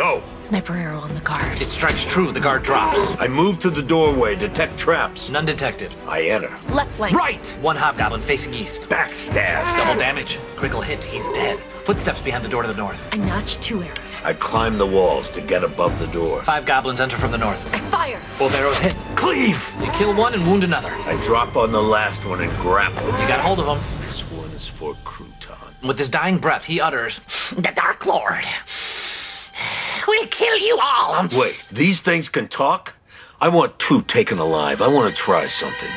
Go. Sniper arrow on the guard. It strikes true. The guard drops. I move to the doorway, detect traps. None detected. I enter. Left flank. Right! One hobgoblin facing east. Backstab. Double damage. Critical hit. He's dead. Footsteps behind the door to the north. I notch two arrows. I climb the walls to get above the door. Five goblins enter from the north. I fire. Both arrows hit. Cleave. You kill one and wound another. I drop on the last one and grapple. You got hold of him. This one's for Crouton. With his dying breath, he utters, The Dark Lord will kill you all. Wait, these things can talk? I want two taken alive. I want to try something.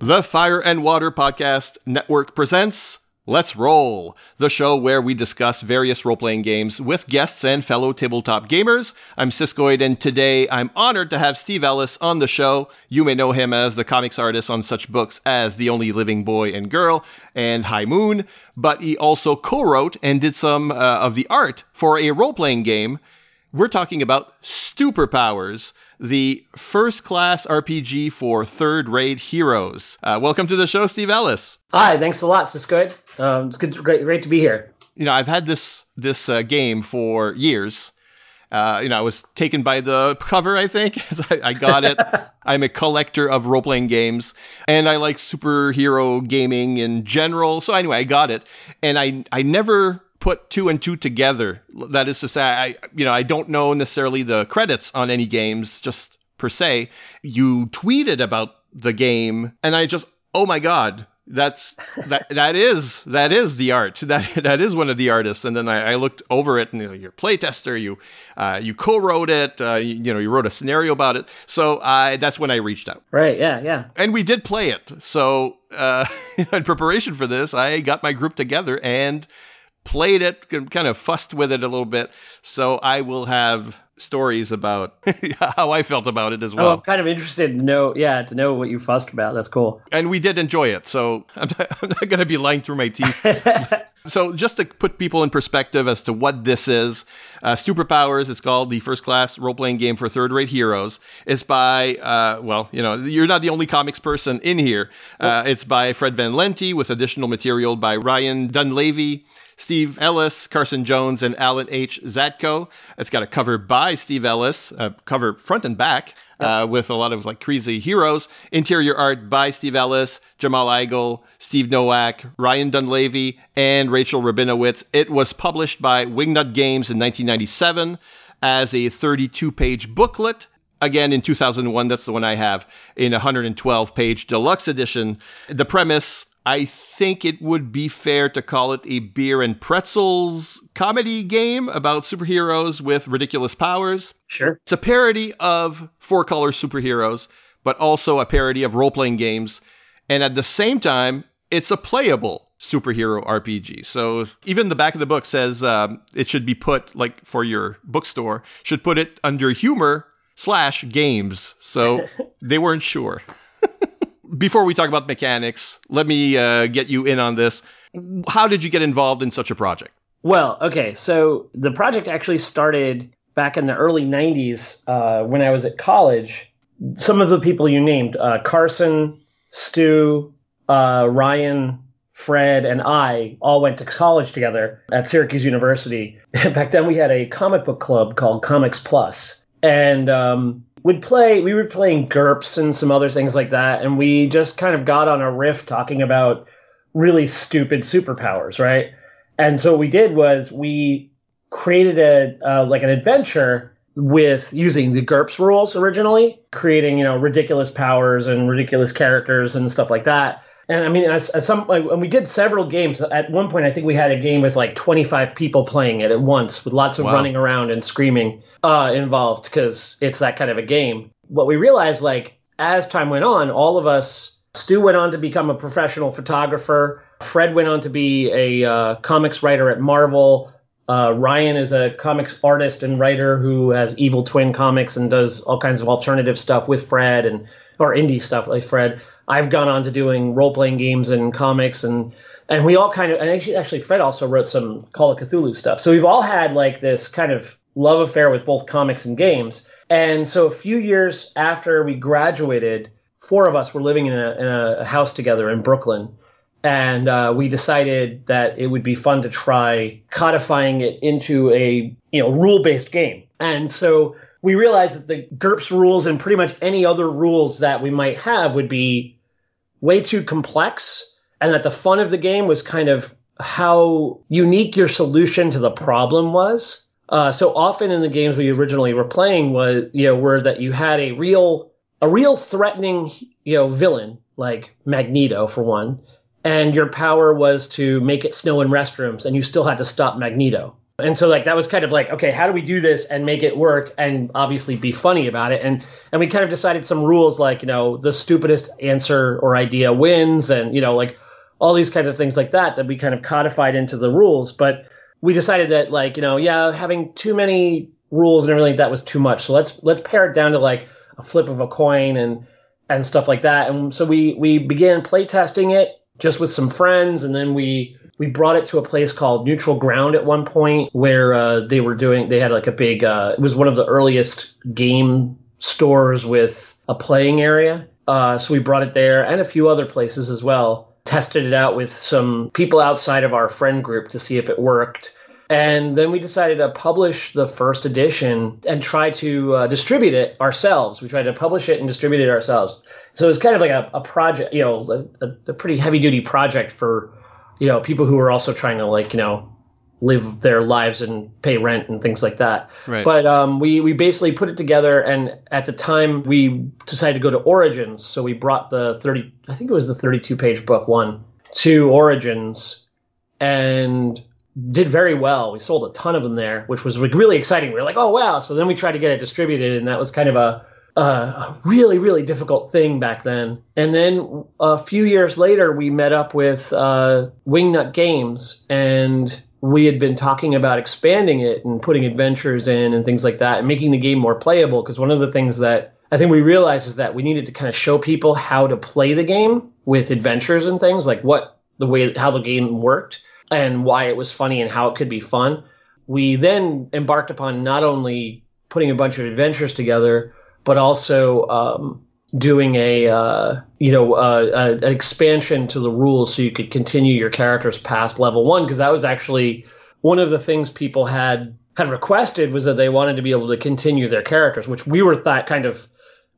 The Fire and Water Podcast Network presents Let's Roll, the show where we discuss various role playing games with guests and fellow tabletop gamers. I'm Siskoid, and today I'm honored to have Steve Ellis on the show. You may know him as the comics artist on such books as The Only Living Boy and Girl and High Moon, but he also co wrote and did some uh, of the art for a role playing game. We're talking about Superpowers the first class RPG for third rate heroes. Uh, welcome to the show, Steve Ellis. Hi, thanks a lot, Siskoid. Um, it's good, great, great to be here. You know, I've had this this uh, game for years. Uh, you know, I was taken by the cover, I think. I, I got it. I'm a collector of role playing games, and I like superhero gaming in general. So anyway, I got it, and I I never put two and two together. That is to say, I you know I don't know necessarily the credits on any games just per se. You tweeted about the game, and I just oh my god, that's that that is that is the art. That that is one of the artists. And then i, I looked over it and you know, you're a playtester you uh, you co-wrote it uh, you, you, know you wrote a scenario about it. So I that's when i reached out. Right yeah yeah. And we did play it. So uh, in preparation for this i got my group together and played it, kind of fussed with it a little bit. So I will have stories about how I felt about it as well. Oh, I'm kind of interested to know, yeah, to know what you fussed about. That's cool. And we did enjoy it, so I'm not, not going to be lying through my teeth. so just to put people in perspective as to what this is, uh, Superpowers, it's called the first class role playing game for third rate heroes. It's by, uh, well, you know, you're not the only comics person in here. Uh, it's by Fred Van Lente with additional material by Ryan Dunlavey. Steve Ellis, Carson Jones, and Alan H. Zatko. It's got a cover by Steve Ellis, uh, cover front and back, uh, with a lot of like crazy heroes. Interior art by Steve Ellis, Jamal Igle, Steve Nowak, Ryan Dunlavey, and Rachel Rabinowitz. It was published by Wingnut Games in 1997 as a 32 page booklet again in 2001 that's the one i have in a 112 page deluxe edition the premise I think it would be fair to call it a beer and pretzels comedy game about superheroes with ridiculous powers. Sure. It's a parody of four color superheroes, but also a parody of role playing games. And at the same time, it's a playable superhero RPG. So even the back of the book says um, it should be put, like for your bookstore, should put it under humor slash games. So they weren't sure before we talk about mechanics, let me uh, get you in on this. How did you get involved in such a project? Well, okay, so the project actually started back in the early 90s uh, when I was at college. Some of the people you named, uh, Carson, Stu, uh, Ryan, Fred, and I all went to college together at Syracuse University. back then, we had a comic book club called Comics Plus, and um, would play we were playing GURPS and some other things like that, and we just kind of got on a riff talking about really stupid superpowers, right? And so what we did was we created a uh, like an adventure with using the GURPS rules originally, creating you know ridiculous powers and ridiculous characters and stuff like that. And I mean, as, as some, like, and we did several games. At one point, I think we had a game with like 25 people playing it at once, with lots of wow. running around and screaming uh, involved because it's that kind of a game. What we realized, like, as time went on, all of us, Stu went on to become a professional photographer. Fred went on to be a uh, comics writer at Marvel. Uh, Ryan is a comics artist and writer who has Evil Twin comics and does all kinds of alternative stuff with Fred and or indie stuff like Fred. I've gone on to doing role playing games and comics and and we all kind of and actually, actually Fred also wrote some Call of Cthulhu stuff. So we've all had like this kind of love affair with both comics and games. And so a few years after we graduated, four of us were living in a, in a house together in Brooklyn. and uh, we decided that it would be fun to try codifying it into a you know rule based game. And so we realized that the GURPS rules and pretty much any other rules that we might have would be way too complex, and that the fun of the game was kind of how unique your solution to the problem was. Uh, so often in the games we originally were playing was you know were that you had a real a real threatening you know villain like Magneto for one, and your power was to make it snow in restrooms, and you still had to stop Magneto. And so like that was kind of like okay, how do we do this and make it work and obviously be funny about it? And and we kind of decided some rules like you know the stupidest answer or idea wins, and you know like all these kinds of things like that that we kind of codified into the rules. But we decided that like you know yeah having too many rules and everything like that was too much. So let's let's pare it down to like a flip of a coin and and stuff like that. And so we we began playtesting it just with some friends, and then we we brought it to a place called Neutral Ground at one point where uh, they were doing they had like a big uh, it was one of the earliest game stores with a playing area. Uh, so we brought it there and a few other places as well. Tested it out with some people outside of our friend group to see if it worked. And then we decided to publish the first edition and try to uh, distribute it ourselves. We tried to publish it and distribute it ourselves. So it was kind of like a, a project, you know, a, a pretty heavy duty project for, you know, people who are also trying to like, you know, live their lives and pay rent and things like that. Right. But um, we we basically put it together, and at the time we decided to go to Origins, so we brought the thirty, I think it was the thirty-two page book one to Origins, and did very well. We sold a ton of them there, which was like really exciting. We were like, oh wow! So then we tried to get it distributed, and that was kind of a a really really difficult thing back then. And then a few years later, we met up with uh, Wingnut Games, and we had been talking about expanding it and putting adventures in and things like that, and making the game more playable. Because one of the things that I think we realized is that we needed to kind of show people how to play the game with adventures and things like what the way how the game worked and why it was funny and how it could be fun. We then embarked upon not only putting a bunch of adventures together, but also um, doing a uh, you know uh, a, an expansion to the rules so you could continue your characters past level one because that was actually one of the things people had had requested was that they wanted to be able to continue their characters, which we were thought kind of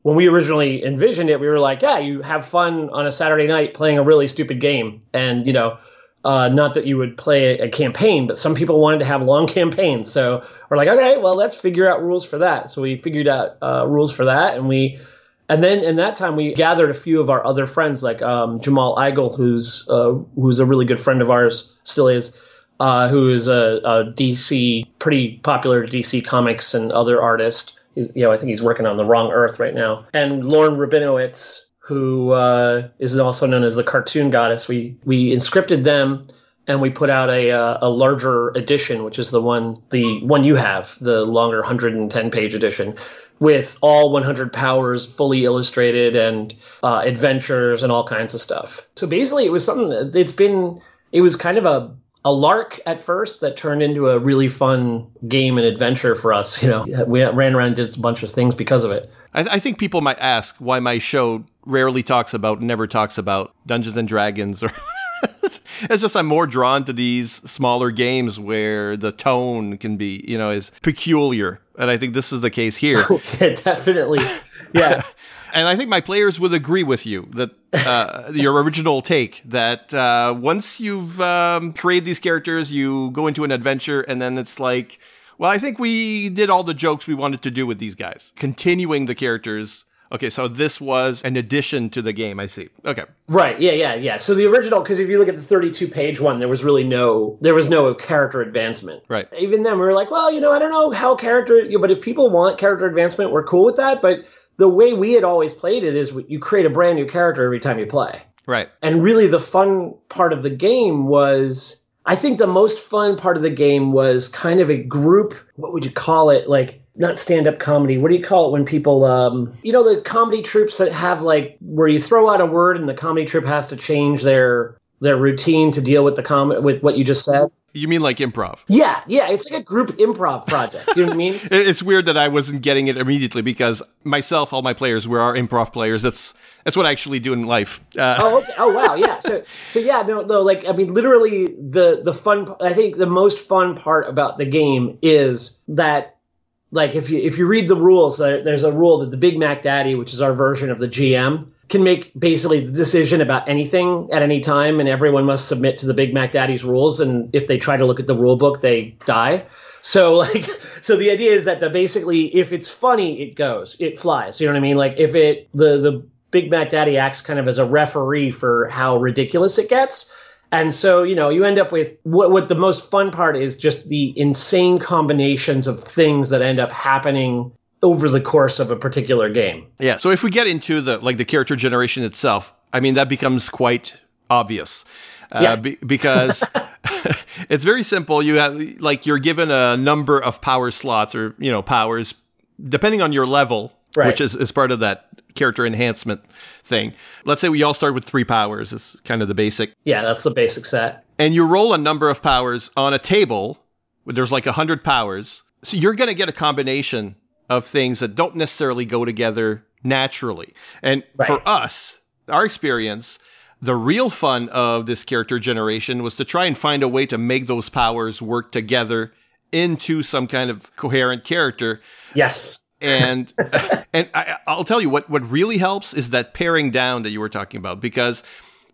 when we originally envisioned it, we were like, yeah, you have fun on a Saturday night playing a really stupid game, and you know. Uh, not that you would play a, campaign, but some people wanted to have long campaigns. So we're like, okay, well, let's figure out rules for that. So we figured out uh, rules for that, and we and then in that time, we gathered a few of our other friends, like um, Jamal Igle, who's uh, who's a really good friend of ours, still is, uh, who is a, a, DC, pretty popular DC comics and other artist. He's, you know, I think he's working on the Wrong Earth right now. And Lauren Rabinowitz, who uh, is also known as the Cartoon Goddess. We we inscripted them and we put out a uh, a larger edition, which is the one the one you have, the longer 110 page edition, with all 100 powers fully illustrated and uh, adventures and all kinds of stuff. So basically, it was something that it's been. It was kind of a a lark at first that turned into a really fun game and adventure for us. You know, we ran around and did a bunch of things because of it. I, I think people might ask why my show rarely talks about, never talks about Dungeons and Dragons or it's just I'm more drawn to these smaller games where the tone can be, you know, is peculiar, and I think this is the case here. yeah, definitely. Yeah. and I think my players would agree with you that uh, your original take that uh, once you've um, created these characters, you go into an adventure, and then it's like, well, I think we did all the jokes we wanted to do with these guys, continuing the characters Okay, so this was an addition to the game. I see. Okay. Right. Yeah. Yeah. Yeah. So the original, because if you look at the 32 page one, there was really no, there was no character advancement. Right. Even then, we were like, well, you know, I don't know how character, but if people want character advancement, we're cool with that. But the way we had always played it is you create a brand new character every time you play. Right. And really, the fun part of the game was. I think the most fun part of the game was kind of a group. What would you call it? Like not stand up comedy. What do you call it when people, um, you know, the comedy troops that have like where you throw out a word and the comedy troupe has to change their their routine to deal with the com with what you just said. You mean like improv? Yeah, yeah, it's like a group improv project. You know what I mean? It's weird that I wasn't getting it immediately because myself, all my players, we are improv players. That's that's what I actually do in life. Uh, oh, okay. oh wow, yeah. So, so yeah, no, no, like I mean, literally, the the fun. I think the most fun part about the game is that, like, if you if you read the rules, there, there's a rule that the Big Mac Daddy, which is our version of the GM, can make basically the decision about anything at any time, and everyone must submit to the Big Mac Daddy's rules. And if they try to look at the rule book, they die. So like, so the idea is that the basically, if it's funny, it goes, it flies. You know what I mean? Like if it the the Big Mac Daddy acts kind of as a referee for how ridiculous it gets. And so, you know, you end up with what, what the most fun part is just the insane combinations of things that end up happening over the course of a particular game. Yeah. So if we get into the like the character generation itself, I mean that becomes quite obvious. Uh, Yeah. be- because it's very simple. You have like you're given a number of power slots or you know powers depending on your level, Right. which is, is part of that character enhancement thing. Let's say we all start with three powers. It's kind of the basic. Yeah, that's the basic set. And you roll a number of powers on a table. There's like a hundred powers. So you're going to get a combination of things that don't necessarily go together naturally. And for us, our experience, the real fun of this character generation was to try and find a way to make those powers work together into some kind of coherent character Yes. and and I, I'll tell you what what really helps is that paring down that you were talking about because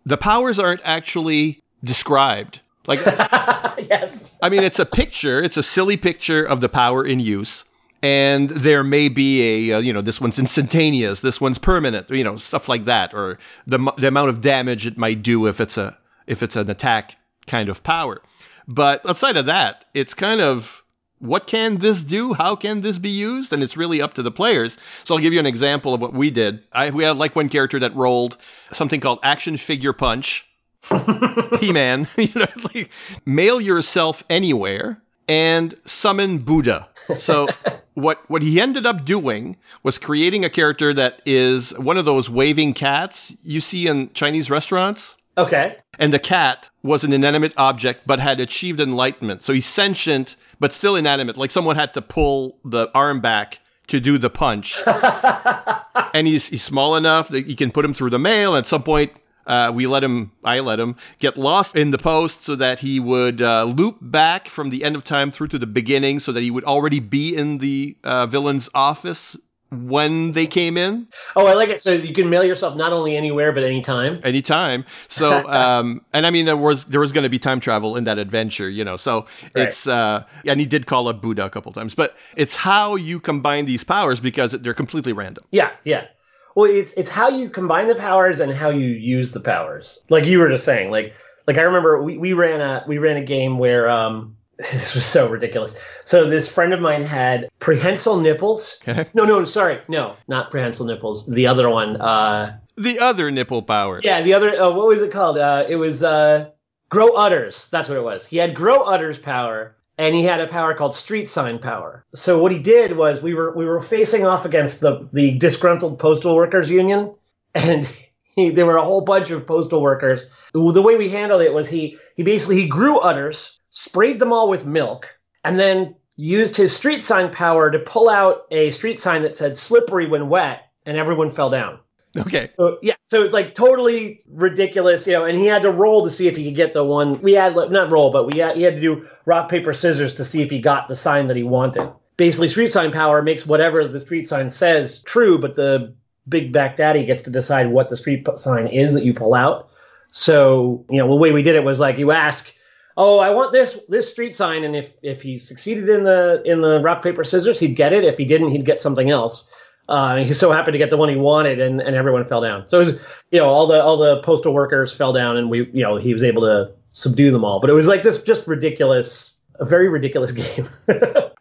the powers aren't actually described. Like yes. I mean, it's a picture. It's a silly picture of the power in use. And there may be a, uh, you know, this one's instantaneous, this one's permanent, you know, stuff like that, or the, the amount of damage it might do if it's a if it's an attack kind of power. But outside of that, it's kind of what can this do? How can this be used? And it's really up to the players. So I'll give you an example of what we did. I, we had like one character that rolled something called Action Figure Punch. He-Man, you know, like mail yourself anywhere and summon Buddha. So what what he ended up doing was creating a character that is one of those waving cats you see in Chinese restaurants. Okay. And the cat was an inanimate object but had achieved enlightenment. So he's sentient but still inanimate. Like someone had to pull the arm back to do the punch. and he's he's small enough that you can put him through the mail. And at some point, uh, we let him, I let him get lost in the post so that he would uh, loop back from the end of time through to the beginning, so that he would already be in the uh, villain's office when they came in Oh, I like it. So you can mail yourself not only anywhere but anytime. anytime. So, um, and I mean, there was there was going to be time travel in that adventure, you know. So Right. it's uh, and he did call up Buddha a couple times, but it's how you combine these powers because they're completely random. Yeah, yeah. Well, it's it's how you combine the powers and how you use the powers. Like you were just saying, like like I remember we, we ran a we ran a game where um this was so ridiculous. So this friend of mine had prehensile nipples. Okay. No, no, sorry, no, not prehensile nipples. The other one. Uh, The other nipple power. yeah, the other. Uh, what was it called? Uh, it was uh, grow udders. That's what it was. He had grow udders power, and he had a power called street sign power. So what he did was we were we were facing off against the the disgruntled postal workers union, and he, there were a whole bunch of postal workers. The way we handled it was he he basically he grew udders, sprayed them all with milk, and then used his street sign power to pull out a street sign that said slippery when wet, and everyone fell down. Okay. So yeah, so it's like totally ridiculous, you know. And he had to roll to see if he could get the one. We had not roll, but we had, he had to do rock paper scissors to see if he got the sign that he wanted. Basically, street sign power makes whatever the street sign says true, but the Big Mac Daddy gets to decide what the street sign is that you pull out. So you know, the way we did it was like you ask, "Oh, I want this this street sign," and if if he succeeded in the in the rock paper scissors, he'd get it. If he didn't, he'd get something else. Uh, and he so happened to get the one he wanted, and, and everyone fell down. So it was, you know, all the all the postal workers fell down, and we, you know, he was able to subdue them all. But it was like this just ridiculous, a very ridiculous game.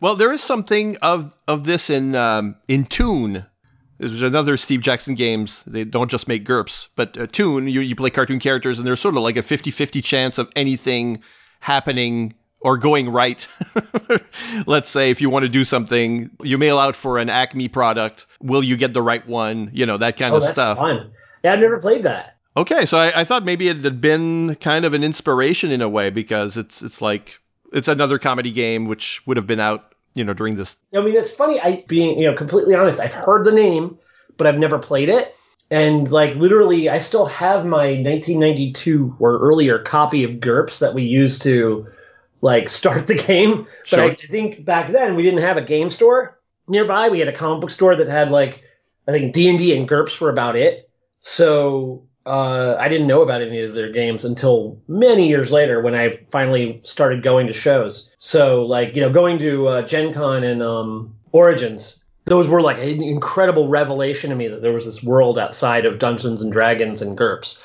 Well, there is something of of this in um, in Toon. There's another Steve Jackson games. They don't just make GURPS, but uh, Toon, you, you play cartoon characters, and there's sort of like a 50-50 chance of anything happening or going right. Let's say if you want to do something, you mail out for an Acme product. Will you get the right one? You know that kind oh, of that's stuff. fun. Yeah, I've never played that. Okay, so I, I thought maybe it had been kind of an inspiration in a way because it's it's like it's another comedy game which would have been out, you know, during this. I mean, it's funny. I being you know completely honest, I've heard the name, but I've never played it. And like literally, I still have my 1992 or earlier copy of GURPS that we used to like start the game. But Sure. I think back then we didn't have a game store nearby. We had a comic book store that had like I think D and D and GURPS were about it. So uh, I didn't know about any of their games until many years later when I finally started going to shows. So like you know going to uh, Gen Con and um, Origins, those were like an incredible revelation to me that there was this world outside of Dungeons and Dragons and GURPS.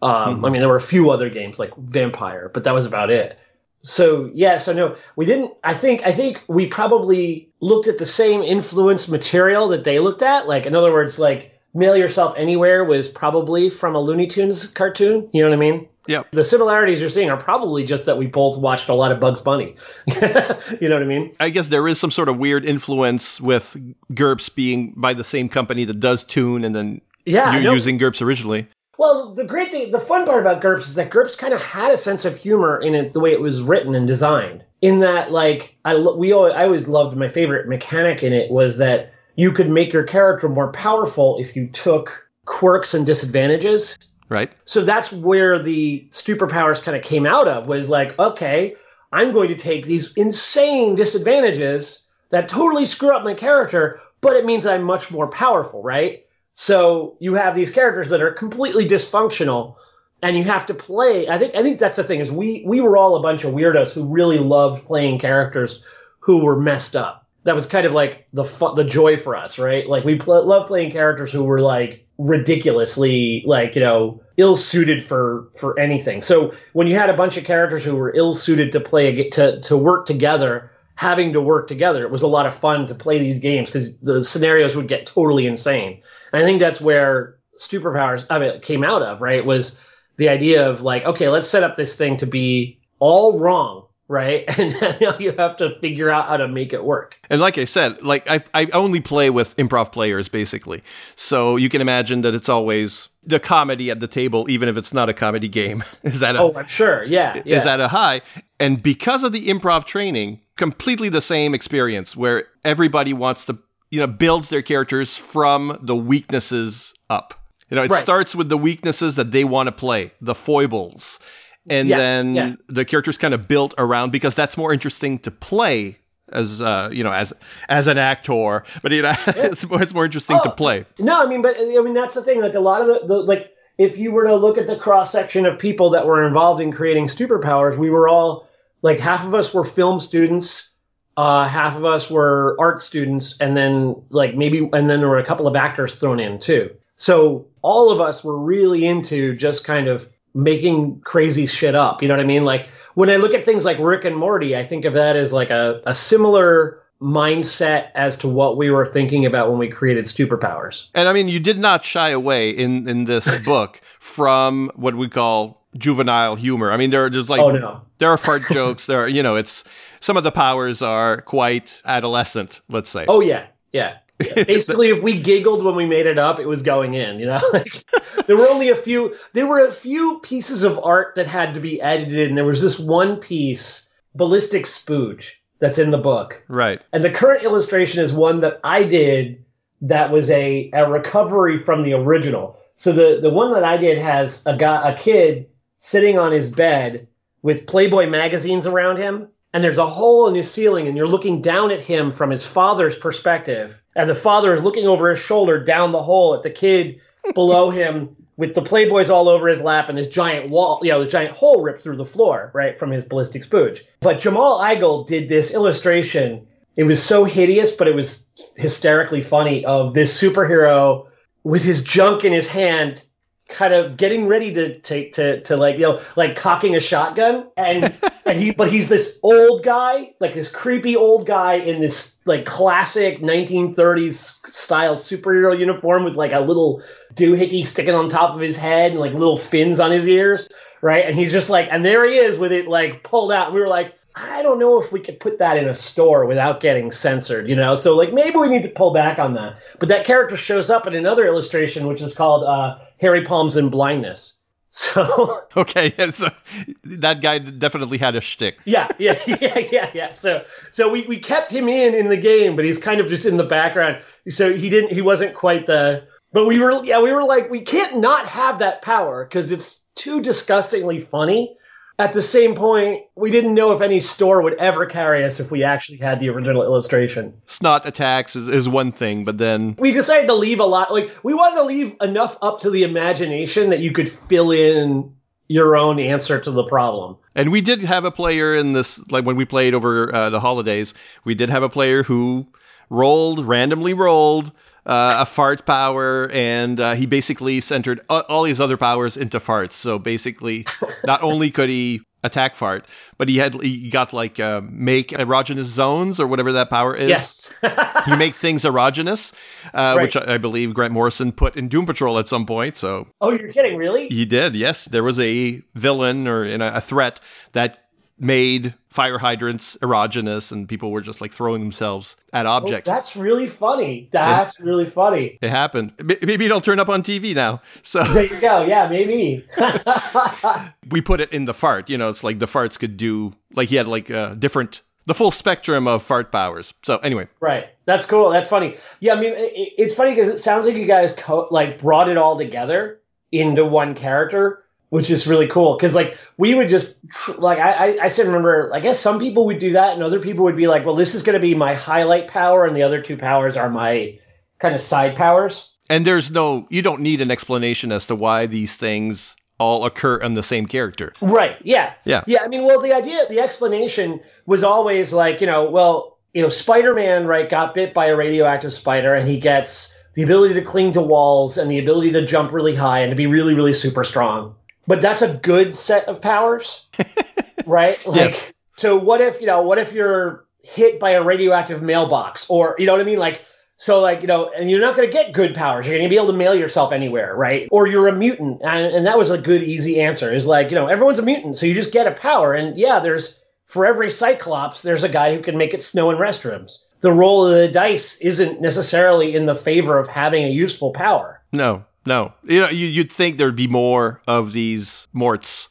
Um, I mean, there were a few other games like Vampire, but that was about it. So yes, I know we didn't. I think I think we probably looked at the same influence material that they looked at. Like in other words, like Mail Yourself Anywhere was probably from a Looney Tunes cartoon. You know what I mean? Yeah. The similarities you're seeing are probably just that we both watched a lot of Bugs Bunny. you know what I mean? I guess there is some sort of weird influence with GURPS being by the same company that does Toon and then Yeah. you using GURPS originally. Well, the great thing, the fun part about GURPS is that GURPS kind of had a sense of humor in it, the way it was written and designed. In that, like, I we always, I always loved my favorite mechanic in it was that you could make your character more powerful if you took quirks and disadvantages. Right? So that's where the superpowers kind of came out of was like, okay, I'm going to take these insane disadvantages that totally screw up my character, but it means I'm much more powerful, right? So you have these characters that are completely dysfunctional and you have to play I think I think that's the thing is we we were all a bunch of weirdos who really loved playing characters who were messed up. That was kind of like the the joy for us, right? Like we pl- love playing characters who were like ridiculously like you know ill suited for for anything. So when you had a bunch of characters who were ill suited to play to to work together, having to work together, it was a lot of fun to play these games because the scenarios would get totally insane. And I think that's where superpowers I mean, came out of, right? Was the idea of like, okay, let's set up this thing to be all wrong, right? And now you have to figure out how to make it work. And like I said, like I I only play with improv players basically. So you can imagine that it's always the comedy at the table, even if it's not a comedy game. is that a Oh, I'm sure. Yeah. yeah. is at a high. And because of the improv training, completely the same experience where everybody wants to, you know, builds their characters from the weaknesses up. You know, it Right. starts with the weaknesses that they want to play, the foibles. And Yeah, then yeah. the characters kind of built around because that's more interesting to play as uh, you know, as as an actor. But you know, it's, more, it's more interesting to Oh, play. No, I mean, but I mean that's the thing. Like a lot of the, the like, if you were to look at the cross section of people that were involved in creating superpowers, we were all like half of us were film students, uh, half of us were art students, and then like maybe, and then there were a couple of actors thrown in too. So all of us were really into just kind of making crazy shit up. You know what I mean? Like when I look at things like Rick and Morty, I think of that as like a, a similar mindset as to what we were thinking about when we created superpowers. And I mean, you did not shy away in in this book from what we call juvenile humor. I mean, there are just like Oh no. there are fart jokes. There are you know, it's some of the powers are quite adolescent. Let's say. Oh yeah, yeah. Basically, if we giggled when we made it up, it was going in. You know, like there were only a few. There were a few pieces of art that had to be edited, and there was this one piece, ballistic spooge, that's in the book. Right. And the current illustration is one that I did that was a, a recovery from the original. So the, the one that I did has a guy, a kid sitting on his bed with Playboy magazines around him. And there's a hole in his ceiling and you're looking down at him from his father's perspective. And the father is looking over his shoulder down the hole at the kid below him with the Playboys all over his lap and this giant wall, you know, this giant hole ripped through the floor, right, from his ballistic spooge. But Jamal Igle did this illustration. It was so hideous, but it was hysterically funny of this superhero with his junk in his hand, kind of getting ready to take to, to like you know like cocking a shotgun and and he but he's this old guy like this creepy old guy in this like classic 1930s style superhero uniform with like a little doohickey sticking on top of his head and like little fins on his ears right and he's just like and there he is with it like pulled out and we were like I don't know if we could put that in a store without getting censored, you know. So like maybe we need to pull back on that. But that character shows up in another illustration, which is called uh, Harry Palms and Blindness. So Okay, yeah, so that guy definitely had a shtick. yeah, yeah, yeah, yeah, yeah. So so we, we kept him in in the game, but he's kind of just in the background. So he didn't he wasn't quite the. But we were yeah we were like we can't not have that power because it's too disgustingly funny. At the same point, we didn't know if any store would ever carry us if we actually had the original illustration. Snot attacks is, is one thing, but then we decided to leave a lot like we wanted to leave enough up to the imagination that you could fill in your own answer to the problem and we did have a player in this like when we played over uh, the holidays we did have a player who rolled randomly rolled uh, a fart power and uh, he basically centered all his other powers into farts so basically not only could he attack fart but he had he got like uh, make erogenous zones or whatever that power is yes he make things erogenous, uh, Right. which I, I believe Grant Morrison put in Doom Patrol at some point. So oh you're kidding really he did. Yes, there was a villain or in a, a threat that made fire hydrants erogenous, and people were just like throwing themselves at objects. that's really funny that's really funny it happened. Maybe it'll turn up on TV now. So there you go yeah maybe we put it in the fart. You know, it's like the farts could do like he had like uh, different the full spectrum of fart powers. So anyway, Right. That's cool. That's funny. Yeah, I mean, it, it's funny because it sounds like you guys co- like brought it all together into one character, which is really cool. Because like we would just tr- like I I, I still remember. I guess some people would do that, and other people would be like, well, this is going to be my highlight power, and the other two powers are my kind of side powers. And there's no, you don't need an explanation as to why these things all occur in the same character. Right. Yeah. Yeah. Yeah. I mean, well, the idea, the explanation was always like, you know, well, you know, Spider-Man, right, got bit by a radioactive spider, and he gets the ability to cling to walls and the ability to jump really high and to be really, really super strong. But that's a good set of powers, right? Like, Yes. so what if, you know, what if you're hit by a radioactive mailbox, or you know what I mean, like. So like you know, and you're not going to get good powers. You're going to be able to mail yourself anywhere, right? Or you're a mutant, and, and that was a good easy answer. Is like you know everyone's a mutant, so you just get a power, and yeah, there's for every Cyclops, there's a guy who can make it snow in restrooms. The roll of the dice isn't necessarily in the favor of having a useful power. No, no. You know, you, you'd think there'd be more of these morts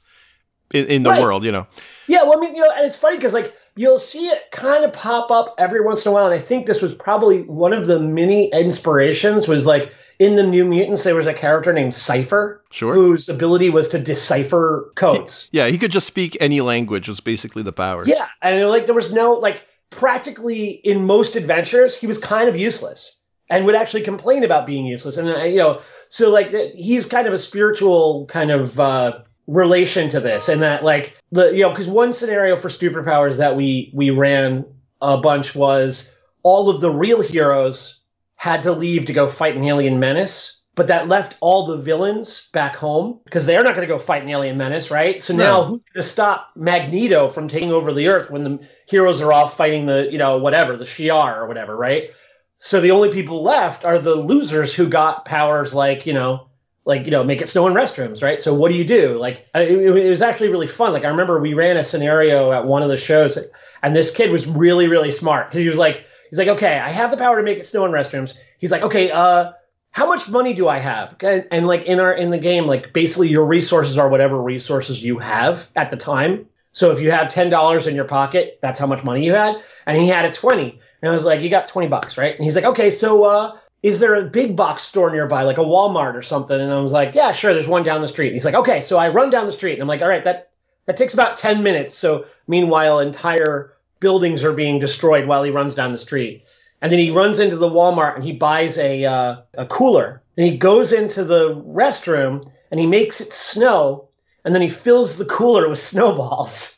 in, in the Right. world, you know. Yeah, well, I mean, you know, and it's funny because like you'll see it kind of pop up every once in a while, and I think this was probably one of the many inspirations. Was like in the New Mutants, there was a character named Cipher, Sure. whose ability was to decipher codes. Yeah, he could just speak any language, was basically the power. Yeah, and like there was no like practically in most adventures he was kind of useless and would actually complain about being useless, and uh, you know, so like he's kind of a spiritual kind of uh, relation to this, and that like the you know because one scenario for superpowers that we we ran a bunch was all of the real heroes had to leave to go fight an alien menace. But that left all the villains back home because they're not going to go fight an alien menace, right? So now No. who's going to stop Magneto from taking over the Earth when the heroes are off fighting the, you know, whatever, the Shi'ar or whatever, right? So the only people left are the losers who got powers like, you know, like, you know, make it snow in restrooms, right? So what do you do? Like, it, it was actually really fun. Like, I remember we ran a scenario at one of the shows, and this kid was really, really smart he was like, he's like, okay, I have the power to make it snow in restrooms. He's like, okay, uh, how much money do I have? And, and like in our in the game, like basically your resources are whatever resources you have at the time. So if you have ten dollars in your pocket, that's how much money you had. And he had a twenty, and I was like, you got twenty bucks, right? And he's like, okay, so uh, is there a big box store nearby, like a Walmart or something? And I was like, yeah, sure, there's one down the street. And he's like, okay, so I run down the street, and I'm like, all right, that that takes about ten minutes. So meanwhile, entire buildings are being destroyed while he runs down the street. And then he runs into the Walmart and he buys a uh, a cooler. And he goes into the restroom and he makes it snow. And then he fills the cooler with snowballs.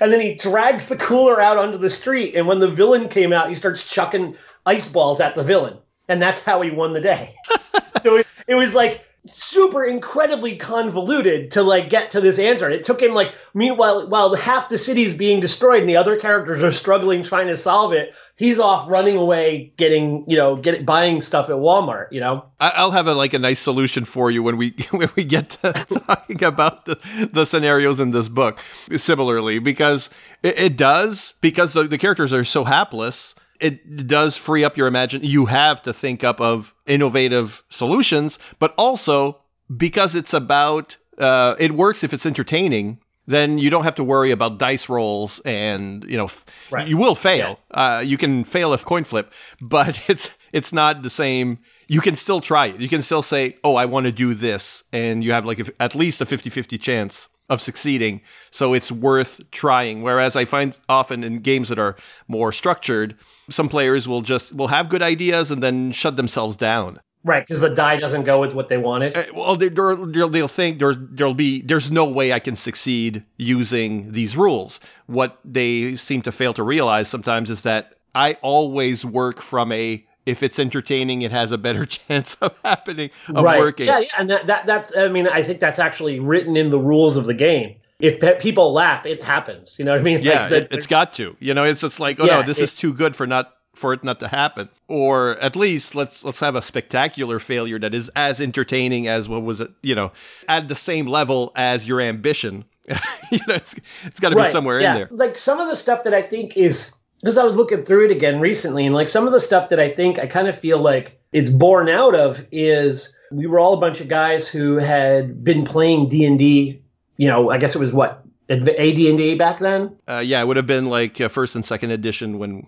And then he drags the cooler out onto the street. And when the villain came out, he starts chucking ice balls at the villain. And that's how he won the day. so it, it was like super incredibly convoluted to like get to this answer. And it took him like meanwhile while half the city's being destroyed and the other characters are struggling trying to solve it, he's off running away getting, you know, get buying stuff at Walmart, you know. I'll have a like a nice solution for you when we when we get to talking about the, the scenarios in this book. Similarly, because it, it does because the, the characters are so hapless. It does free up your imagination. You have to think up of innovative solutions, but also because it's about uh, it works if it's entertaining. Then you don't have to worry about dice rolls, and you know f- Right. you will fail. Uh, you can fail if coin flip, but it's it's not the same. You can still try it. You can still say, "Oh, I want to do this," and you have like a, at least a 50-50 chance of succeeding. So it's worth trying. Whereas I find often in games that are more structured, some players will just will have good ideas and then shut themselves down. Right, because the die doesn't go with what they wanted. Uh, Well, they, they'll think there, there'll be there's no way I can succeed using these rules. What they seem to fail to realize sometimes is that I always work from a if it's entertaining, it has a better chance of happening of right. working. Yeah, yeah, and that, that that's I mean, I think that's actually written in the rules of the game. If pe- people laugh, it happens. You know what I mean? Yeah, Like, the- it, it's got to. You know, it's it's like, oh Yeah, no, this is too good for not for it not to happen. Or at least let's let's have a spectacular failure that is as entertaining as what was it, you know, at the same level as your ambition. you know, it's it's got to be somewhere yeah. in there. Like some of the stuff that I think is because I was looking through it again recently, and like some of the stuff that I think I kind of feel like it's born out of is we were all a bunch of guys who had been playing D and D. You know, I guess it was what AD and D back then. Uh, yeah, it would have been like uh, first and second edition when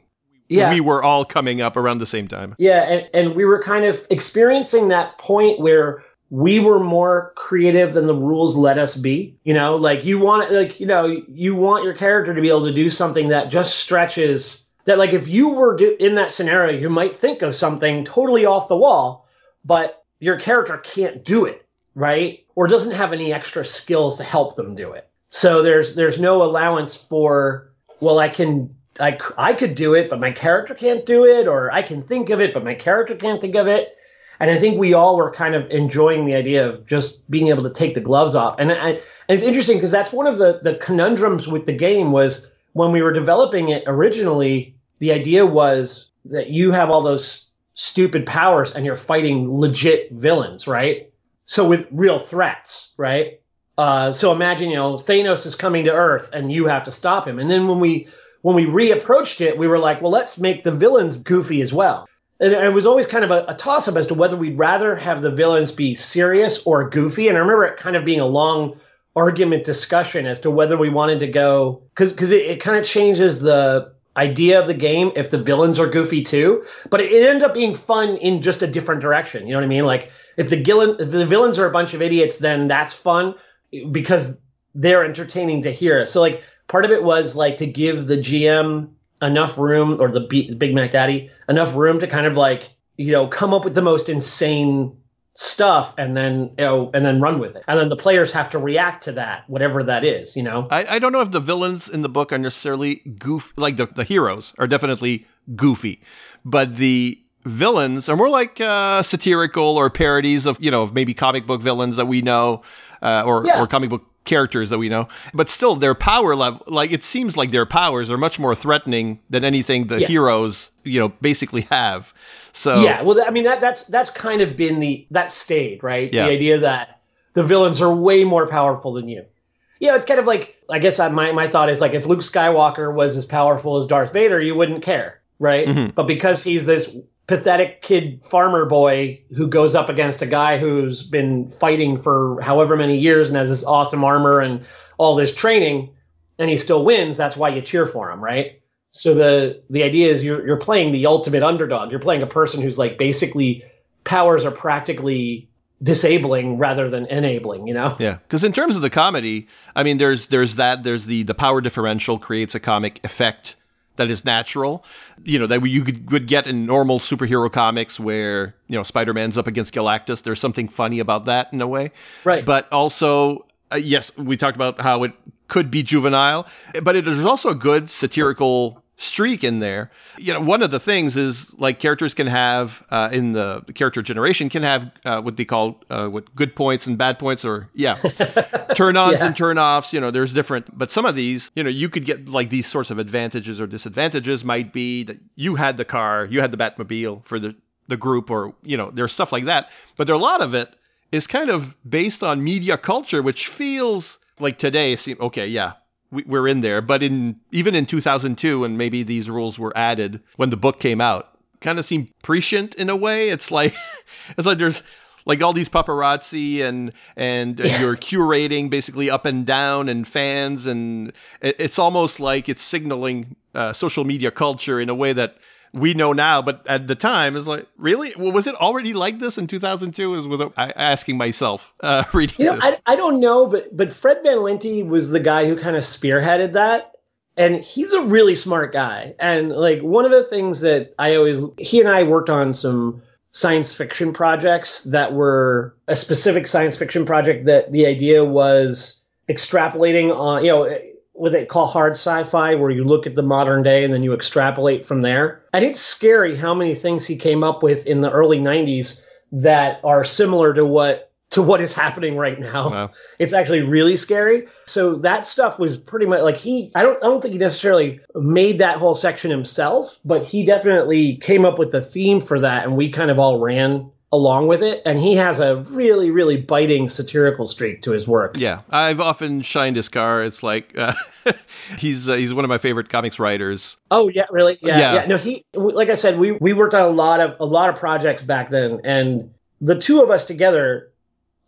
Yeah, we were all coming up around the same time. Yeah, and, and we were kind of experiencing that point where we were more creative than the rules let us be. You know, like you want like you know you want your character to be able to do something that just stretches. That like if you were do, in that scenario, you might think of something totally off the wall, but your character can't do it, right? Or doesn't have any extra skills to help them do it. So there's there's no allowance for well, I can I, I could do it, but my character can't do it, or I can think of it, but my character can't think of it. And I think we all were kind of enjoying the idea of just being able to take the gloves off. And, I, and it's interesting because that's one of the, the conundrums with the game was when we were developing it originally, the idea was that you have all those stupid powers and you're fighting legit villains, right? So with real threats, right? Uh, so imagine, you know, Thanos is coming to Earth and you have to stop him. And then when we when we reapproached it, we were like, well, let's make the villains goofy as well. And it was always kind of a, a toss up as to whether we'd rather have the villains be serious or goofy. And I remember it kind of being a long argument discussion as to whether we wanted to go because it, it kind of changes the idea of the game if the villains are goofy too. But it, it ended up being fun in just a different direction. You know what I mean? Like if the, gillen, if the villains are a bunch of idiots, then that's fun because they're entertaining to hear. So like part of it was like to give the GM enough room or the B, Big Mac Daddy enough room to kind of like you know come up with the most insane stuff and then you know and then run with it and then the players have to react to that whatever that is you know I, I don't know if the villains in the book are necessarily goof like the, the heroes are definitely goofy, but the villains are more like uh, satirical or parodies of you know of maybe comic book villains that we know uh, or Yeah. or comic book characters that we know. But still, their power level like it seems like their powers are much more threatening than anything the Yeah. heroes you know basically have. So yeah well i mean that that's that's kind of been the that stayed right Yeah. the idea that the villains are way more powerful than you yeah it's kind of like i guess I, my, my thought is like if luke skywalker was as powerful as darth vader you wouldn't care right Mhm. but because he's this pathetic kid farmer boy who goes up against a guy who's been fighting for however many years and has this awesome armor and all this training and he still wins that's why you cheer for him right so the the idea is you're you're playing the ultimate underdog. You're playing a person who's like basically powers are practically disabling rather than enabling. You know? Yeah, because in terms of the comedy, I mean, there's there's that there's the the power differential creates a comic effect that is natural, you know, that you could, would get in normal superhero comics where you know Spider Man's up against Galactus. There's something funny about that in a way, Right. But also, uh, yes, we talked about how it could be juvenile, but it is also a good satirical streak in there. You know, one of the things is like characters can have uh, in the character generation can have uh, what they call uh, what good points and bad points, or yeah, turn ons Yeah. and turn offs. You know, there's different, but some of these, you know, you could get like these sorts of advantages or disadvantages. Might be that you had the car, you had the Batmobile for the the group, or you know, there's stuff like that. But there are a lot of it is kind of based on media culture, which feels like today. Seem okay, yeah, we're in there. But in even in 2002, when maybe these rules were added when the book came out, kind of seemed prescient in a way. It's like it's like there's like all these paparazzi and and you're curating basically up and down and fans and it's almost like it's signaling uh, social media culture in a way that we know now, but at the time, it's like, really? Well, was it already like this in 2002? Is without I, asking myself, uh, reading You know, this. I, I don't know, but but Fred Van Lente was the guy who kind of spearheaded that. And he's a really smart guy. And like one of the things that I always he and I worked on some science fiction projects that were a specific science fiction project that the idea was extrapolating on, you know, what they call hard sci-fi where you look at the modern day and then you extrapolate from there. And it's scary how many things he came up with in the early 90s that are similar to what to what is happening right now. Wow. It's actually really scary. So that stuff was pretty much like he I don't I don't think he necessarily made that whole section himself, but he definitely came up with the theme for that and we kind of all ran along with it and he has a really really biting satirical streak to his work. Yeah, I've often shined his car. It's like uh, he's uh, he's one of my favorite comics writers. Oh yeah, really? Yeah, Yeah. yeah. No, he like I said, we we worked on a lot of a lot of projects back then, and the two of us together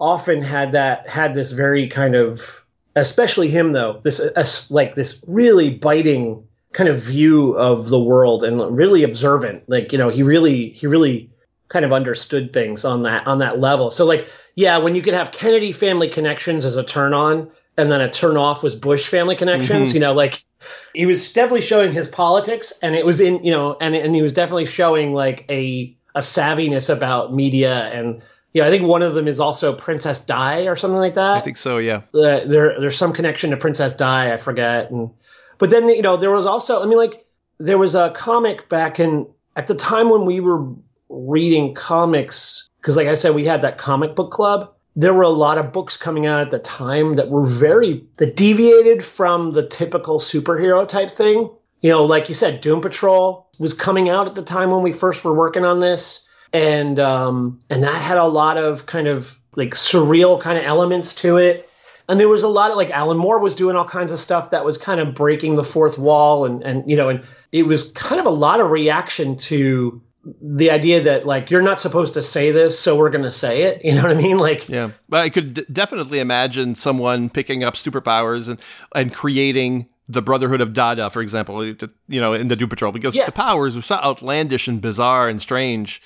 often had that had this very kind of, especially him though, this uh, like this really biting kind of view of the world and really observant. Like you know, he really he really kind of understood things on that on that level. So like yeah, when you could have Kennedy family connections as a turn on. And then a turn off was Bush family connections, you know, like he was definitely showing his politics and it was in you know and and he was definitely showing like a a savviness about media and you know I think one of them is also Princess Di or something like that. I think so. Yeah. Uh, there there's some connection to Princess Di I forget and but then you know there was also I mean like there was a comic back in at the time when we were reading comics because like I said we had that comic book club there were a lot of books coming out at the time that were very that deviated from the typical superhero type thing. You know, like you said, Doom Patrol was coming out at the time when we first were working on this, and um, and that had a lot of kind of like surreal kind of elements to it. And there was a lot of like Alan Moore was doing all kinds of stuff that was kind of breaking the fourth wall, and and you know, and it was kind of a lot of reaction to the idea that like you're not supposed to say this, so we're going to say it. You know what I mean? Like Yeah, but I could d- definitely imagine someone picking up superpowers and and creating the Brotherhood of Dada, for example, you know, in the Doom Patrol, because Yeah. the powers are so outlandish and bizarre and strange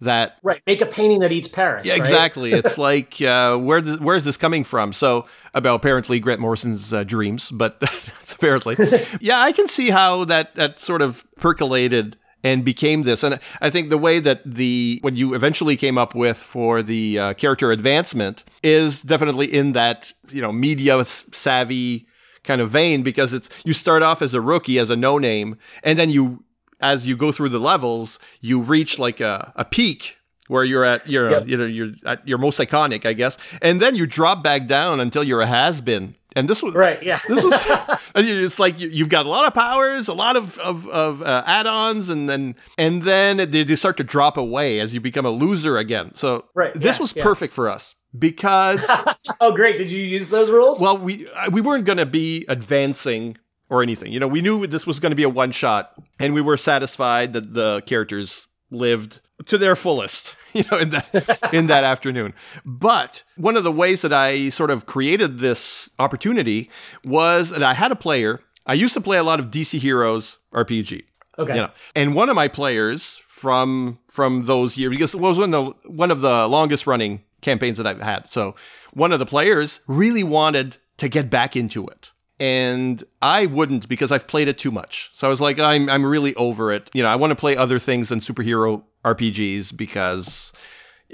that Right. Make a painting that eats Paris. yeah, right? exactly. it's like uh, where th- where is this coming from? So about apparently Grant Morrison's uh, dreams, but that's apparently yeah, I can see how that that sort of percolated and became this. And I think the way that the what you eventually came up with for the uh, character advancement is definitely in that you know media savvy kind of vein because it's you start off as a rookie as a no name and then you as you go through the levels you reach like a, a peak where you're at you're Yep. you know you're at your most iconic I guess and then you drop back down until you're a has been and this was Right. Yeah. this was it's like you, you've got a lot of powers a lot of of, of uh, add-ons and then and then they, they start to drop away as you become a loser again so Right, this yeah, was yeah. perfect for us because oh, great. Did you use those rules? well we uh, we weren't going to be advancing or anything you know we knew this was going to be a one shot and we were satisfied that the characters lived to their fullest you know in that in that afternoon but one of the ways that i sort of created this opportunity was that i had a player i used to play a lot of dc heroes rpg okay. you know and one of my players from from those years because it was one of the, one of the longest running campaigns that I've had. So one of the players really wanted to get back into it. And I wouldn't because I've played it too much. So I was like, I'm I'm really over it. You know, I want to play other things than superhero RPGs because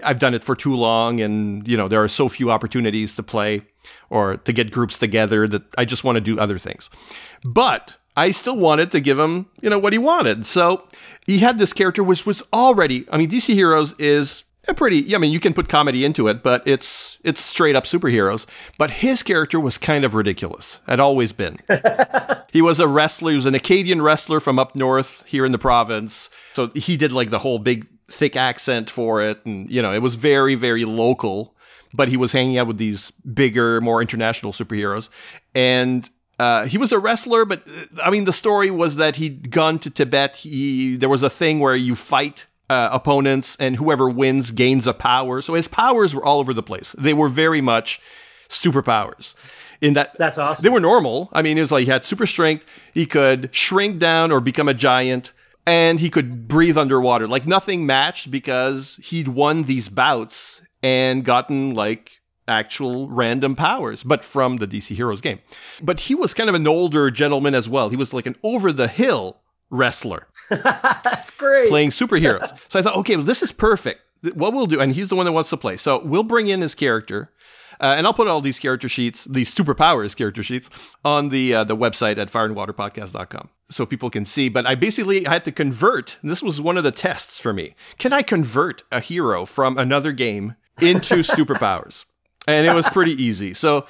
I've done it for too long and you know, there are so few opportunities to play or to get groups together that I just want to do other things. But I still wanted to give him, you know, what he wanted. So he had this character which was already, I mean, DC Heroes is a pretty, I mean, you can put comedy into it, but it's it's straight up superheroes. But his character was kind of ridiculous. Had always been. he was a wrestler. He was an Acadian wrestler from up north here in the province. So he did like the whole big thick accent for it, and you know, it was very very local. But he was hanging out with these bigger, more international superheroes, and uh, he was a wrestler, but uh, I mean, the story was that he'd gone to Tibet. He there was a thing where you fight uh, opponents, and whoever wins gains a power. So his powers were all over the place. They were very much superpowers. In that, That's awesome. they were normal. I mean, it was like he had super strength. He could shrink down or become a giant, and he could breathe underwater. Like nothing matched because he'd won these bouts and gotten like actual random powers, but from the DC Heroes game. But he was kind of an older gentleman as well. He was like an over the hill wrestler That's great. playing superheroes. so I thought, okay, well, this is perfect. What we'll do, and he's the one that wants to play. So we'll bring in his character, uh, and I'll put all these character sheets, these superpowers character sheets, on the uh, the website at fireandwaterpodcast.com so people can see. But I basically had to convert. This was one of the tests for me. Can I convert a hero from another game into superpowers? And it was pretty easy. So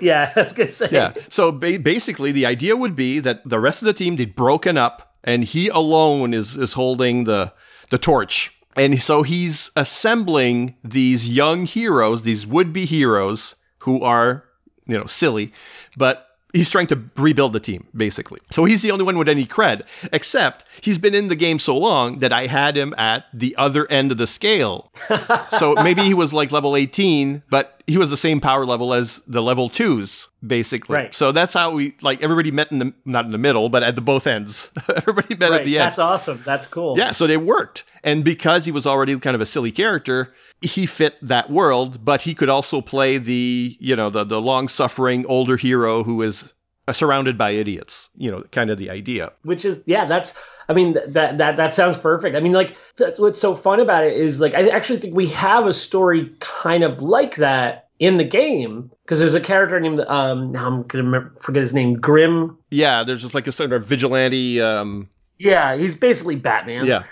yeah, I was gonna say. yeah. So ba- basically, the idea would be that the rest of the team they'd broken up, and he alone is is holding the the torch. And so he's assembling these young heroes, these would be heroes who are, you know, silly, but he's trying to rebuild the team, basically. So he's the only one with any cred, except he's been in the game so long that I had him at the other end of the scale. so maybe he was like level 18, but he was the same power level as the level twos, basically. Right. So that's how we, like, everybody met in the, not in the middle, but at the both ends. everybody met Right. at the end. That's awesome. That's cool. Yeah, so they worked. And because he was already kind of a silly character, he fit that world, but he could also play the, you know, the the long-suffering older hero who is uh, surrounded by idiots. You know, kind of the idea. which is yeah that's i mean that that that sounds perfect i mean like that's what's so fun about it is like i actually think we have a story kind of like that in the game because there's a character named um now i'm gonna remember, forget his name grim Yeah, there's just like a sort of vigilante um yeah he's basically batman yeah.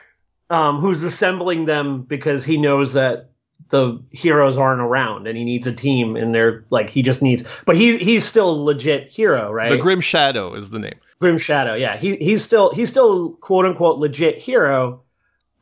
um who's assembling them because he knows that the heroes aren't around and he needs a team and they're like he just needs but he he's still a legit hero right The Grim Shadow is the name. Grim Shadow, yeah, he he's still he's still quote unquote legit hero,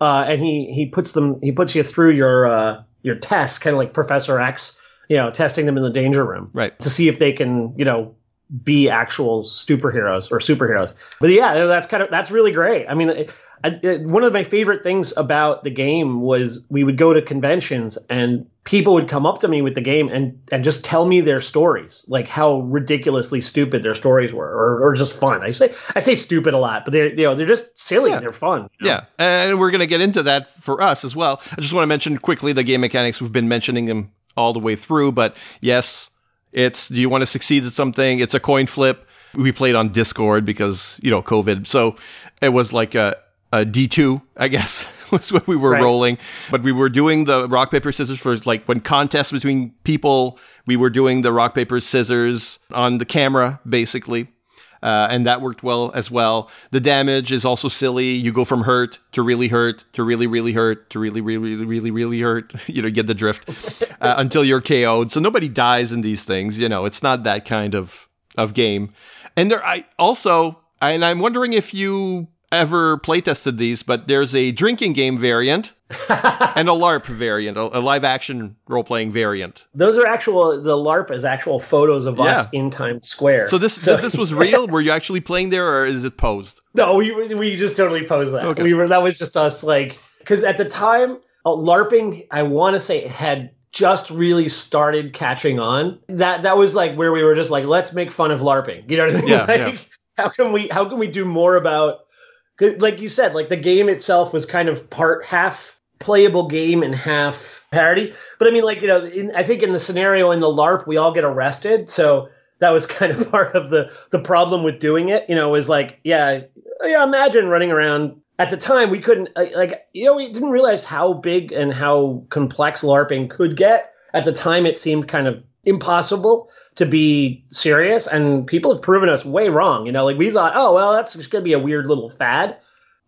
uh, and he he puts them he puts you through your uh, your tests, kind of like Professor X, you know, testing them in the danger room, Right. to see if they can you know be actual superheroes or superheroes. But yeah, that's kind of that's really great. I mean, it, I, uh, one of my favorite things about the game was we would go to conventions and people would come up to me with the game and and just tell me their stories, like how ridiculously stupid their stories were, or, or just fun. I say I say stupid a lot, but they're you know they're just silly. Yeah. They're fun. you know? Yeah, and we're going to get into that for us as well. I just want to mention quickly the game mechanics. We've been mentioning them all the way through, but yes, it's do you want to succeed at something? It's a coin flip. We played on Discord because you know COVID, so it was like a a D two, I guess was what we were Right. rolling. But we were doing the rock paper scissors for like when contests between people. We were doing the rock paper scissors on the camera, basically uh, and that worked well as well. The damage is also silly. You go from hurt to really hurt to really, really hurt to really, really, really, really, really hurt. you know, get the drift uh, until you're KO'd. So nobody dies in these things. You know, it's not that kind of of game. And there, I also, and I'm wondering if you ever playtested these, but there's a drinking game variant and a LARP variant, a, a live action role playing variant. Those are actual. The LARP is actual photos of us in Times Square. So this so, this was real. Were you actually playing there, or is it posed? No, we we just totally posed that. Okay. We were that was just us like because at the time uh, LARPing, I want to say it had just really started catching on. That that was like where we were just like, let's make fun of LARPing. You know what I mean? Yeah, like, yeah. How can we how can we do more about? Like you said, like the game itself was kind of part half playable game and half parody. But I mean, like you know, in, I think in the scenario in the LARP, we all get arrested, so that was kind of part of the the problem with doing it. You know, was like, yeah, yeah. Imagine running around. At the time, we couldn't like you know we didn't realize how big and how complex LARPing could get. At the time, it seemed kind of impossible to be serious, and people have proven us way wrong. You know, like we thought, oh well, that's just gonna be a weird little fad.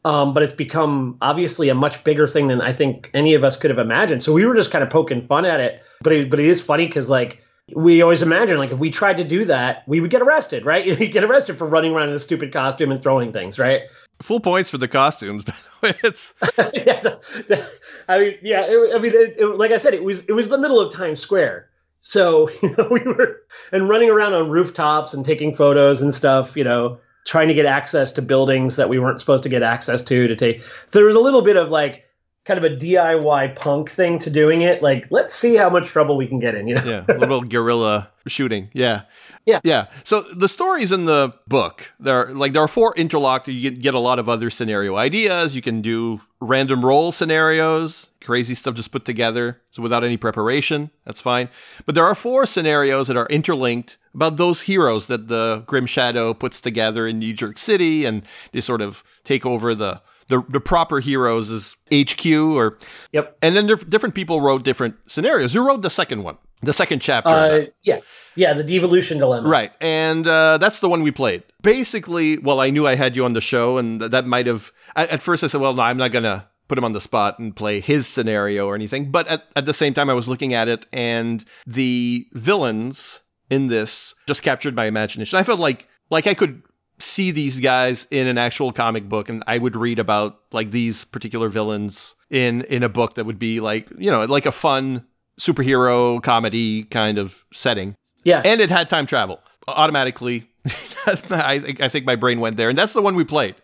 Um, but it's become obviously a much bigger thing than I think any of us could have imagined. So we were just kind of poking fun at it. But it, but it is funny because like we always imagine like if we tried to do that, we would get arrested, right? You'd get arrested for running around in a stupid costume and throwing things, right? Full points for the costumes, but it's yeah, the- the- I mean, yeah. It, I mean, it- like I said, it was it was the middle of Times Square, so you know we were and running around on rooftops and taking photos and stuff. You know, trying to get access to buildings that we weren't supposed to get access to to take. So there was a little bit of like kind of a DIY punk thing to doing it. Like, let's see how much trouble we can get in. You know? yeah, a little guerrilla shooting. Yeah. Yeah. Yeah. So the stories in the book, there are like there are four interlocked. You get, a lot of other scenario ideas. You can do random roll scenarios, crazy stuff just put together. So without any preparation, that's fine. But there are four scenarios that are interlinked about those heroes that the Grim Shadow puts together in New York City and they sort of take over the the, the proper heroes is HQ or Yep. and then diff- different people wrote different scenarios. Who wrote the second one? The second chapter. Uh, yeah. Yeah. The devolution dilemma. Right. And uh, that's the one we played. Basically, well, I knew I had you on the show, and th- that might have. At, at first, I said, well, no, I'm not going to put him on the spot and play his scenario or anything. But at, at the same time, I was looking at it, and the villains in this just captured my imagination. I felt like like I could see these guys in an actual comic book and I would read about like these particular villains in in a book that would be like, you know, like a fun superhero comedy kind of setting Yeah. and it had time travel automatically. I, I think my brain went there, and that's the one we played.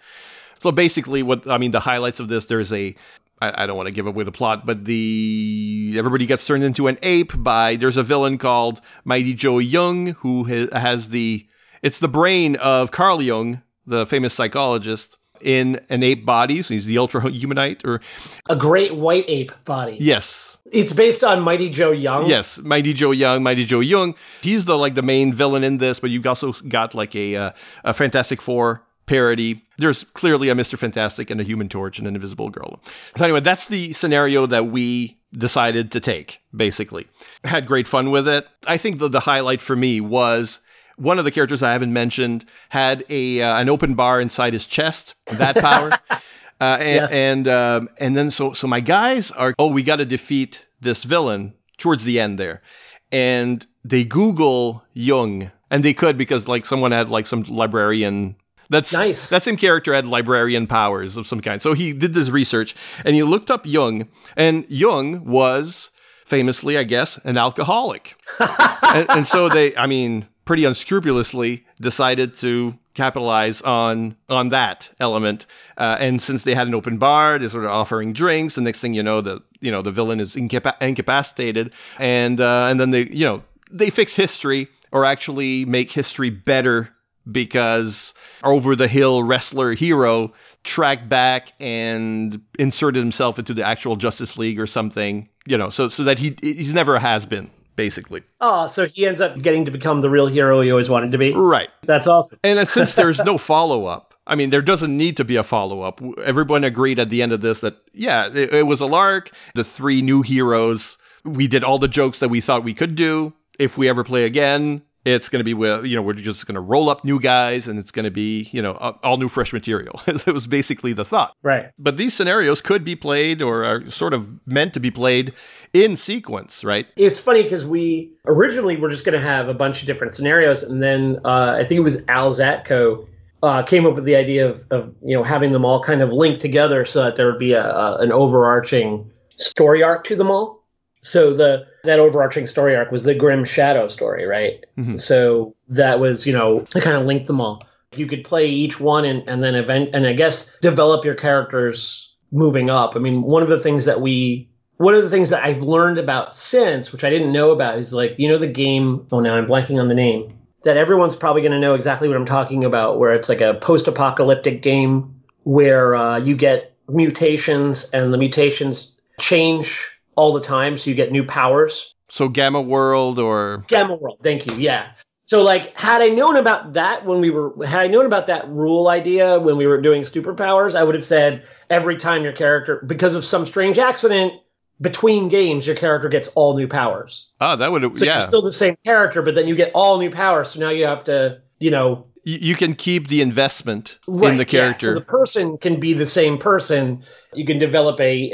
So basically, what I mean, the highlights of this, there's a. I, I don't want to give away the plot, but the everybody gets turned into an ape by there's a villain called Mighty Joe Young who ha- has the it's the brain of Carl Jung, the famous psychologist, in an ape body. So he's the ultra humanite, or a great white ape body. yes, It's based on Mighty Joe Young. Yes, Mighty Joe Young, Mighty Joe Young. He's the like the main villain in this, but you've also got like a uh, a Fantastic Four parody. There's clearly a Mister Fantastic and a Human Torch and an Invisible Girl. So anyway, that's the scenario that we decided to take. Basically, had great fun with it. I think the the highlight for me was. One of the characters I haven't mentioned had a uh, an open bar inside his chest. That power, uh, and Yes. and um, and then so so my guys are oh we got to defeat this villain towards the end there, and they Google Jung and they could because like someone had like some librarian. That's Nice. That same character had librarian powers of some kind. So he did this research and he looked up Jung, and Jung was famously, I guess, an alcoholic and, and so they, I mean, pretty unscrupulously decided to capitalize on on that element. Uh, and since they had an open bar, they're sort of offering drinks. And next thing you know, the you know the villain is incapa- incapacitated, and uh, and then they you know they fix history or actually make history better because over the hill wrestler hero tracked back and inserted himself into the actual Justice League or something, you know, so so that he he's never has been basically. Oh, so he ends up getting to become the real hero he always wanted to be. Right. That's awesome. And since there's no follow up, I mean, there doesn't need to be a follow up. Everyone agreed at the end of this that, yeah, it, it was a lark. The three new heroes, we did all the jokes that we thought we could do. If we ever play again, it's going to be, with- you know, we're just going to roll up new guys and it's going to be, you know, all new fresh material. it was basically the thought. Right. But these scenarios could be played or are sort of meant to be played in sequence, right? It's funny because we originally were just going to have a bunch of different scenarios, and then uh, I think it was Al Zatko uh, came up with the idea of, of you know having them all kind of linked together so that there would be a, a an overarching story arc to them all. So the that overarching story arc was the Grim Shadow story, right? So that was you know to kind of link them all. You could play each one and, and then event and I guess develop your characters moving up. I mean, one of the things that we one of the things that I've learned about since, which I didn't know about, is like you know the game. Oh, now I'm blanking on the name. That everyone's probably going to know exactly what I'm talking about, where it's like a post-apocalyptic game where uh, you get mutations and the mutations change all the time, so you get new powers. So Gamma World or Gamma World, thank you. Yeah. So like, had I known about that when we were, had I known about that rule idea when we were doing superpowers, I would have said every time your character, because of some strange accident between games, your character gets all new powers. oh, that would So yeah. you're still the same character, but then you get all new powers. So now you have to, you know, you, can keep the investment right, in the character. yeah. So the person can be the same person. You can develop a,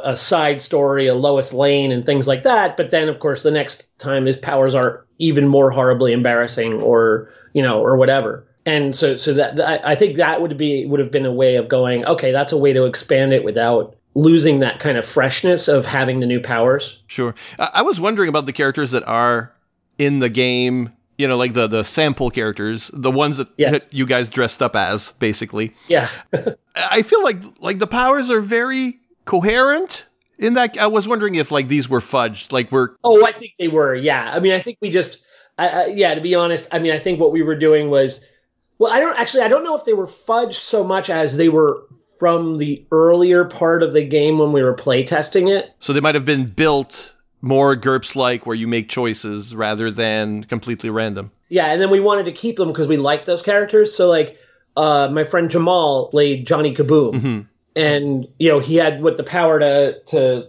a a side story, a Lois Lane, and things like that. But then, of course, the next time his powers are even more horribly embarrassing, or you know, or whatever. And so, so that I think that would be would have been a way of going. Okay, that's a way to expand it without losing that kind of freshness of having the new powers. Sure. I was wondering about the characters that are in the game. You know, like the the sample characters, the ones that Yes. you guys dressed up as, basically. Yeah, I feel like like the powers are very coherent in that? I was wondering if like these were fudged, like we're Oh, I think they were. Yeah. I mean, I think we just, I, I, yeah. To be honest, I mean, I think what we were doing was, well, I don't actually, I don't know if they were fudged so much as they were from the earlier part of the game when we were playtesting it. so they might have been built more GURPS like, where you make choices rather than completely random. Yeah, and then we wanted to keep them because we liked those characters. So like, uh, my friend Jamal played Johnny Kaboom, and you know he had with the power to to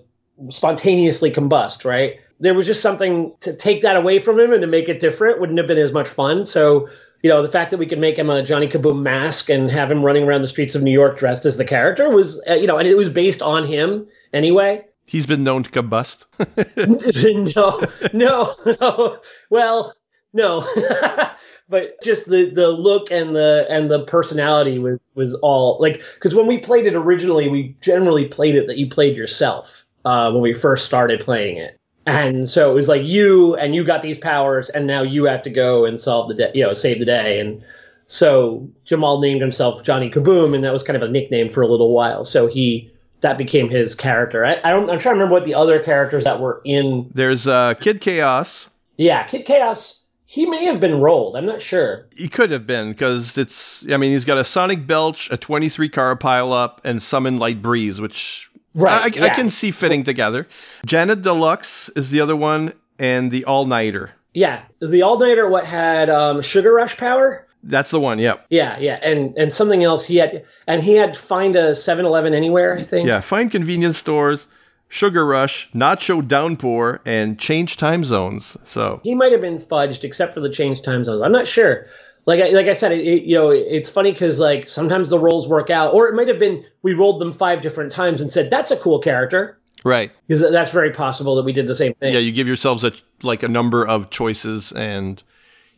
spontaneously combust. Right, there was just something to take that away from him and to make it different wouldn't have been as much fun. So. You know, the fact that we could make him a Johnny Kaboom mask and have him running around the streets of New York dressed as the character was, uh, you know, and it was based on him anyway. He's been known to combust. no, no, no. Well, no. but just the the look and the and the personality was was all like because when we played it originally, we generally played it that you played yourself uh, when we first started playing it. And so it was like you and you got these powers, and now you have to go and solve the day, you know, save the day. And so Jamal named himself Johnny Kaboom, and that was kind of a nickname for a little while. So he that became his character. I, I don't. I'm trying to remember what the other characters that were in. There's uh, Kid Chaos. Yeah, Kid Chaos. He may have been rolled. I'm not sure. He could have been because it's. I mean, he's got a Sonic Belch, a 23 car pile up, and Summon Light Breeze, which Right, I, I can see fitting together. Janet Deluxe is the other one, and the All Nighter. Yeah, the All Nighter. What had um, Sugar Rush power? That's the one. Yep. Yeah, yeah, and and something else. He had and he had find a 7-Eleven anywhere. I think. Yeah. Find convenience stores, Sugar Rush, Nacho Downpour, and change time zones. So he might have been fudged except for the change time zones. I'm not sure. Like I, like I said, it, it- you know, it's funny because like sometimes the rolls work out, or it might have been we rolled them five different times and said that's a cool character right. because that's very possible that we did the same thing. Yeah, you give yourselves a like a number of choices, and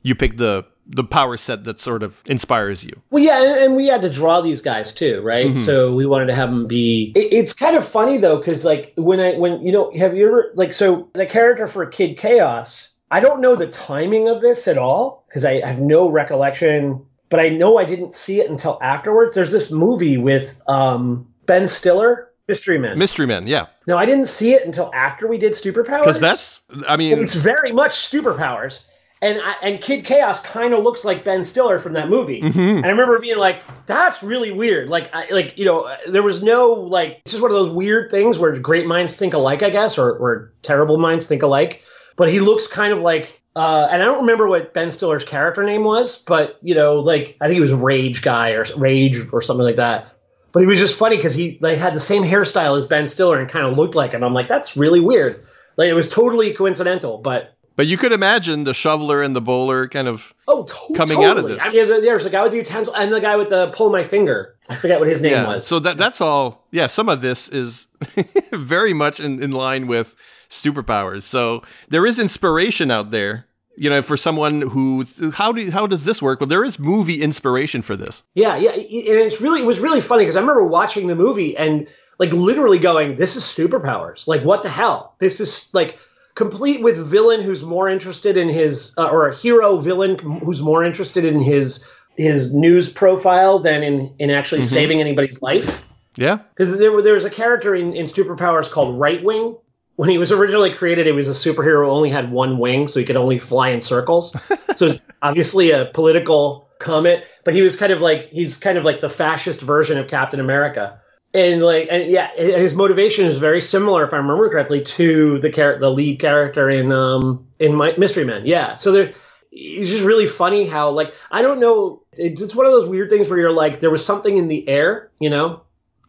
you pick the the power set that sort of inspires you. Well, yeah, and, and we had to draw these guys too, right? So we wanted to have them be. It, it's kind of funny though, because like when I when you know, have you ever like so the character for Kid Chaos? I don't know the timing of this at all because I have no recollection, but I know I didn't see it until afterwards. There's this movie with um, Ben Stiller, Mystery Man. Mystery Men, yeah, no, I didn't see it until after we did Superpowers. because that's. I mean, It's very much superpowers. And I, and Kid Chaos kind of looks like Ben Stiller from that movie. Mm-hmm. And I remember being like, "That's really weird." Like, I, like you know, there was no like. It's just one of those weird things where great minds think alike, I guess, or or terrible minds think alike. But he looks kind of like, uh, and I don't remember what Ben Stiller's character name was, but you know, like I think he was Rage Guy or Rage or something like that. But he was just funny because he like had the same hairstyle as Ben Stiller and kind of looked like him. I'm like, that's really weird. Like it was totally coincidental, but but you could imagine the shoveler and the bowler kind of. oh, to- Coming out of this. I mean, there's, a, there's a guy with the utensil and the guy with the pull my finger. I forget what his name Yeah, was. so that that's all. Yeah, some of this is very much in, in line with superpowers. So there is inspiration out there. You know, for someone who how do how does this work? Well, there is movie inspiration for this. Yeah, yeah, and it's really it was really funny because I remember watching the movie and like literally going, "This is superpowers! Like what the hell? This is like complete with villain who's more interested in his uh, or a hero villain who's more interested in his his news profile than in in actually saving anybody's life." Yeah, Because there, there was a character in, in Superpowers called Right Wing. When he was originally created, he was a superhero who only had one wing, so he could only fly in circles. so it's obviously a political comment, but he was kind of like he's kind of like the fascist version of Captain America. And like, and yeah, his motivation is very similar, if I remember correctly, to the char- the lead character in um in My- Mystery Men. Yeah, so there, it's just really funny how like I don't know, it's, it's one of those weird things where you're like there was something in the air, you know,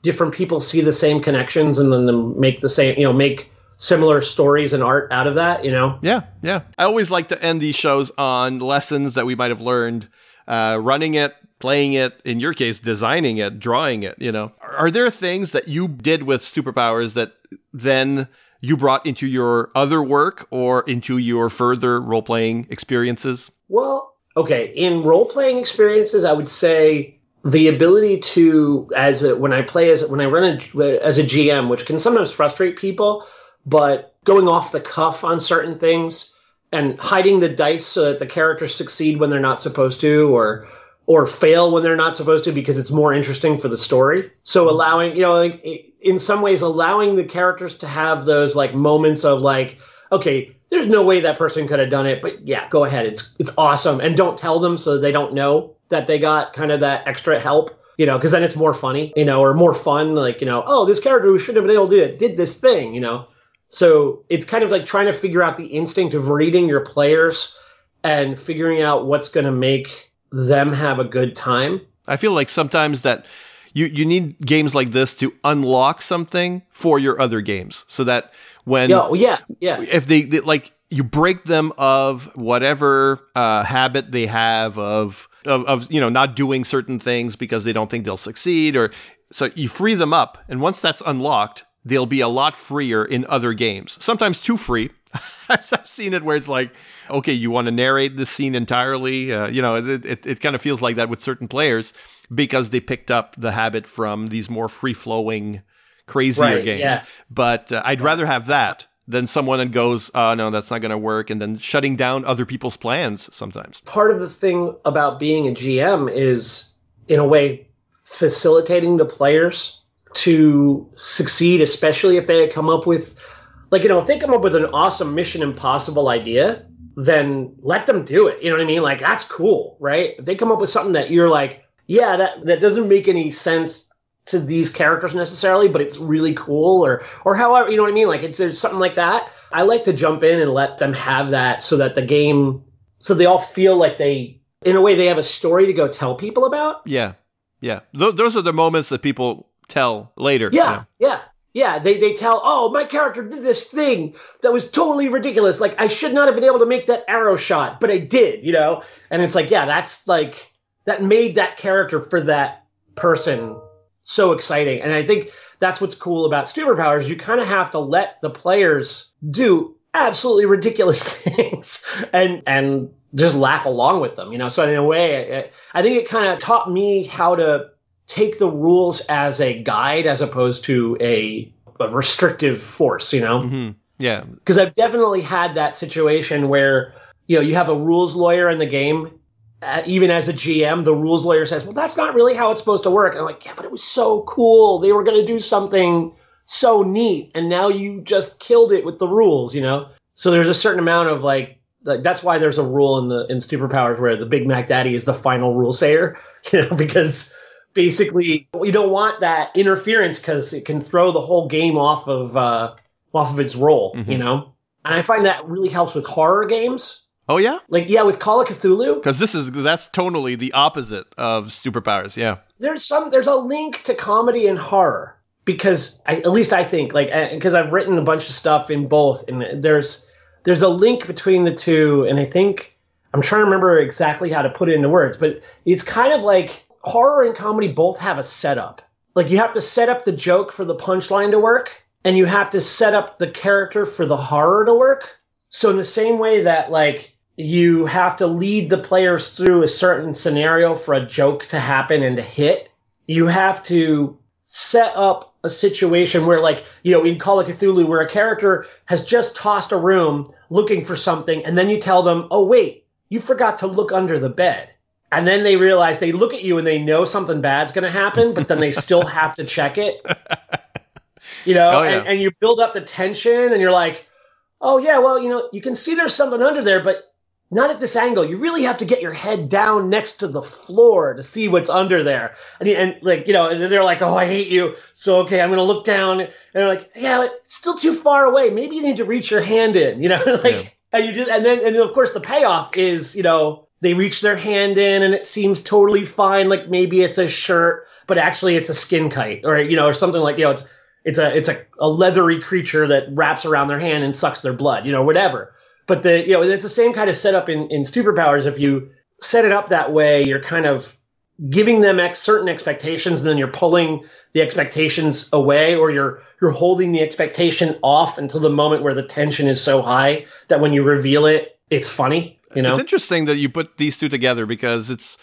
different people see the same connections and then make the same, you know, make similar stories and art out of that, you know. yeah, yeah. I always like to end these shows on lessons that we might have learned uh, running it, playing it. In your case, designing it, drawing it. You know, are there things that you did with superpowers that then you brought into your other work or into your further role playing experiences? Well, okay, in role playing experiences, I would say the ability to as a, when I play as when I run a, as a GM, which can sometimes frustrate people, but going off the cuff on certain things and hiding the dice so that the characters succeed when they're not supposed to, or or fail when they're not supposed to because it's more interesting for the story. So mm-hmm. allowing, you know, like in some ways allowing the characters to have those like moments of like, okay, there's no way that person could have done it, but yeah, go ahead. It's it's awesome and don't tell them so they don't know that they got kind of that extra help. You know, because then it's more funny, you know, or more fun. Like, you know, oh, this character who shouldn't have been able to do it did this thing, you know. So it's kind of like trying to figure out the instinct of reading your players and figuring out what's going to make them have a good time. I feel like sometimes that you you need games like this to unlock something for your other games, so that when Oh yeah, yeah. if they, they like you break them of whatever uh, habit they have of, of of you know not doing certain things because they don't think they'll succeed or so you free them up and once that's unlocked they'll be a lot freer in other games sometimes too free i've seen it where it's like okay you want to narrate this scene entirely uh, you know it, it, it kind of feels like that with certain players because they picked up the habit from these more free flowing crazier Right, games yeah. but uh, i'd rather have that than someone that goes, oh no, that's not going to work, and then shutting down other people's plans sometimes. Part of the thing about being a GM is, in a way, facilitating the players to succeed, especially if they come up with, like, you know, if they come up with an awesome Mission Impossible idea, then let them do it. You know what I mean? Like, that's cool, right? If they come up with something that you're like, yeah, that, that doesn't make any sense to these characters necessarily, but it's really cool or or however you know what I mean. Like it's there's something like that. I like to jump in and let them have that so that the game so they all feel like they in a way they have a story to go tell people about. Yeah, yeah. Th- those are the moments that people tell later. you Yeah, know. yeah. Yeah, they, they tell, oh, my character did this thing that was totally ridiculous. Like, I should not have been able to make that arrow shot, but I did, you know? And it's like, yeah, that's like, that made that character for that person so exciting. And I think that's what's cool about superpowers. You kind of have to let the players do absolutely ridiculous things and and just laugh along with them, you know. So in a way, I, I think it kind of taught me how to take the rules as a guide as opposed to a, a restrictive force, you know Mhm. Yeah. because I've definitely had that situation where you know you have a rules lawyer in the game. Uh, even as a GM, the rules lawyer says, "Well, that's not really how it's supposed to work." And I'm like, "Yeah, but it was so cool. They were going to do something so neat, and now you just killed it with the rules." You know, so there's a certain amount of like, like that's why there's a rule in the in superpowers where the Big Mac Daddy is the final rule sayer. You know, because basically you don't want that interference because it can throw the whole game off of uh, off of its role. You know, and I find that really helps with horror games. Oh yeah, Like yeah, with Call of Cthulhu, because this is that's tonally the opposite of superpowers. Yeah. there's some there's a link to comedy and horror because I, at least I think like because I've written a bunch of stuff in both and there's there's a link between the two and I think I'm trying to remember exactly how to put it into words but it's kind of like horror and comedy both have a setup like you have to set up the joke for the punchline to work and you have to set up the character for the horror to work so in the same way that like you have to lead the players through a certain scenario for a joke to happen and to hit, you have to set up a situation where like, you know, in Call of Cthulhu where a character has just tossed a room looking for something and then you tell them, "Oh wait, you forgot to look under the bed." And then they realize they look at you and they know something bad's going to happen, but then they still have to check it. You know, Oh, yeah. and, and you build up the tension and you're like, oh yeah, well, you know, you can see there's something under there, but not at this angle. You really have to get your head down next to the floor to see what's under there. And, and like, you know, and they're like, oh, I hate you. So, okay, I'm going to look down. And they're like, yeah, but it's still too far away. Maybe you need to reach your hand in, you know, like, Yeah. and you just, and then, and then of course the payoff is, you know, they reach their hand in and it seems totally fine. Like maybe it's a shirt, but actually it's a skin kite or, you know, or something like, you know, it's, it's a it's a, a leathery creature that wraps around their hand and sucks their blood, you know, whatever. But the you know it's the same kind of setup in in superpowers. If you set it up that way, you're kind of giving them ex- certain expectations, and then you're pulling the expectations away, or you're you're holding the expectation off until the moment where the tension is so high that when you reveal it, it's funny. You know, It's interesting that you put these two together because it's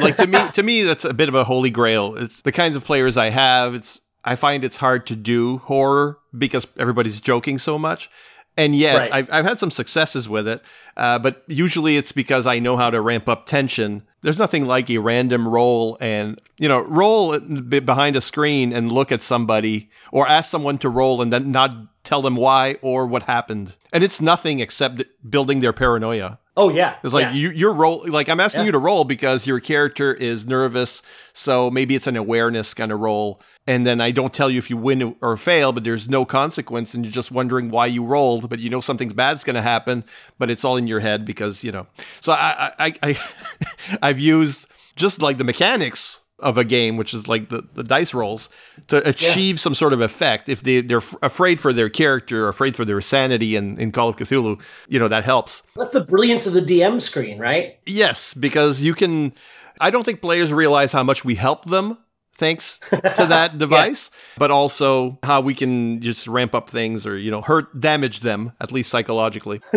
like to me to me that's a bit of a holy grail. It's the kinds of players I have. It's I find it's hard to do horror because everybody's joking so much. And yet, Right. I've, I've had some successes with it, uh, but usually it's because I know how to ramp up tension there's nothing like a random roll and you know roll behind a screen and look at somebody or ask someone to roll and then not tell them why or what happened and it's nothing except building their paranoia Oh yeah. it's like yeah. you, you're roll like I'm asking Yeah. you to roll because your character is nervous, so maybe it's an awareness kind of roll, and then I don't tell you if you win or fail, but there's no consequence, and you're just wondering why you rolled, but you know something's bad's going to happen, but it's all in your head because you know. So I I, I I've used just like the mechanics of a game, which is like the, the dice rolls, to achieve some sort of effect. If they, they're f- afraid for their character, afraid for their sanity in, in Call of Cthulhu, you know, that helps. That's the brilliance of the DM screen, right? Yes, because you can. I don't think players realize how much we help them thanks to that device, but also how we can just ramp up things or you know hurt, damage them at least psychologically.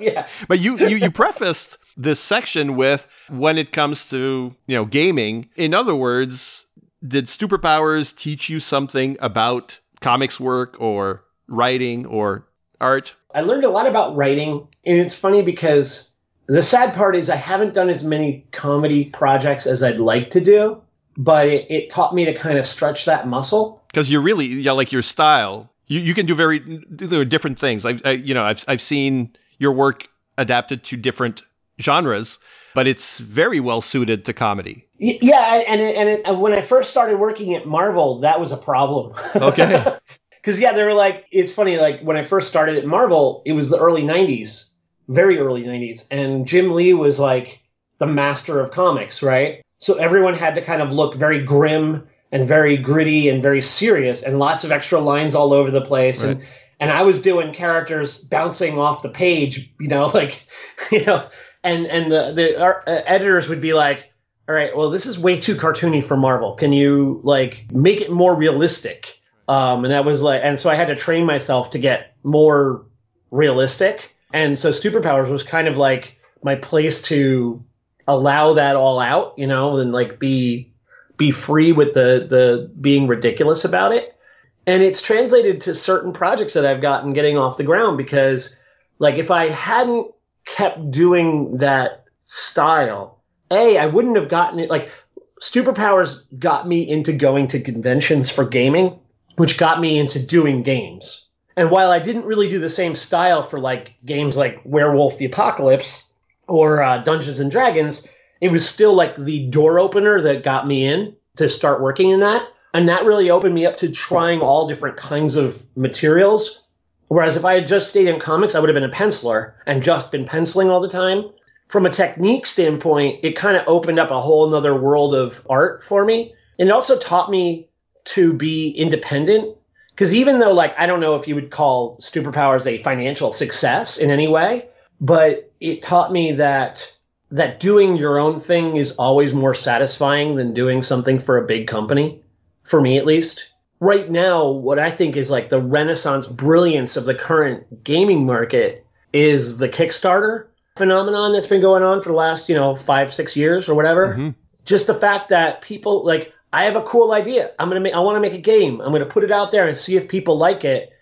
yeah. But you you you prefaced this section with when it comes to you know gaming. In other words, did superpowers teach you something about comics work or writing or art? I learned a lot about writing, and it's funny because the sad part is I haven't done as many comedy projects as I'd like to do, but it, it taught me to kind of stretch that muscle. because you're really yeah like your style you, you can do very do different things I've, I, you know I've, I've seen your work adapted to different genres but it's very well suited to comedy Yeah, and it, and, it, and when I first started working at Marvel, that was a problem. Okay. Because yeah, they were like, it's funny. Like when I first started at Marvel, it was the early '90s, very early '90s, and Jim Lee was like the master of comics, right? So everyone had to kind of look very grim and very gritty and very serious, and lots of extra lines all over the place, and and I was doing characters bouncing off the page, you know, like, you know, and and the the uh, editors would be like, all right, well, this is way too cartoony for Marvel. Can you like make it more realistic? Um, and that was like, and so I had to train myself to get more realistic. And so Superpowers was kind of like my place to allow that all out, you know, and like be be free with the the being ridiculous about it. And it's translated to certain projects that I've gotten getting off the ground because like if I hadn't kept doing that style, A, I wouldn't have gotten it like Superpowers got me into going to conventions for gaming, which got me into doing games. And while I didn't really do the same style for like games like Werewolf the Apocalypse or uh, Dungeons and Dragons, it was still like the door opener that got me in to start working in that. And that really opened me up to trying all different kinds of materials. Whereas if I had just stayed in comics, I would have been a penciler and just been penciling all the time. From a technique standpoint, it kind of opened up a whole nother world of art for me. And it also taught me to be independent. Because even though, like, I don't know if you would call Superpowers a financial success in any way, but it taught me that that doing your own thing is always more satisfying than doing something for a big company, for me at least. Right now, what I think is like the renaissance brilliance of the current gaming market is the Kickstarter phenomenon that's been going on for the last, you know, five, six years or whatever. Mm-hmm. Just the fact that people like, I have a cool idea. I'm gonna make. I want to make a game. I'm gonna put it out there and see if people like it.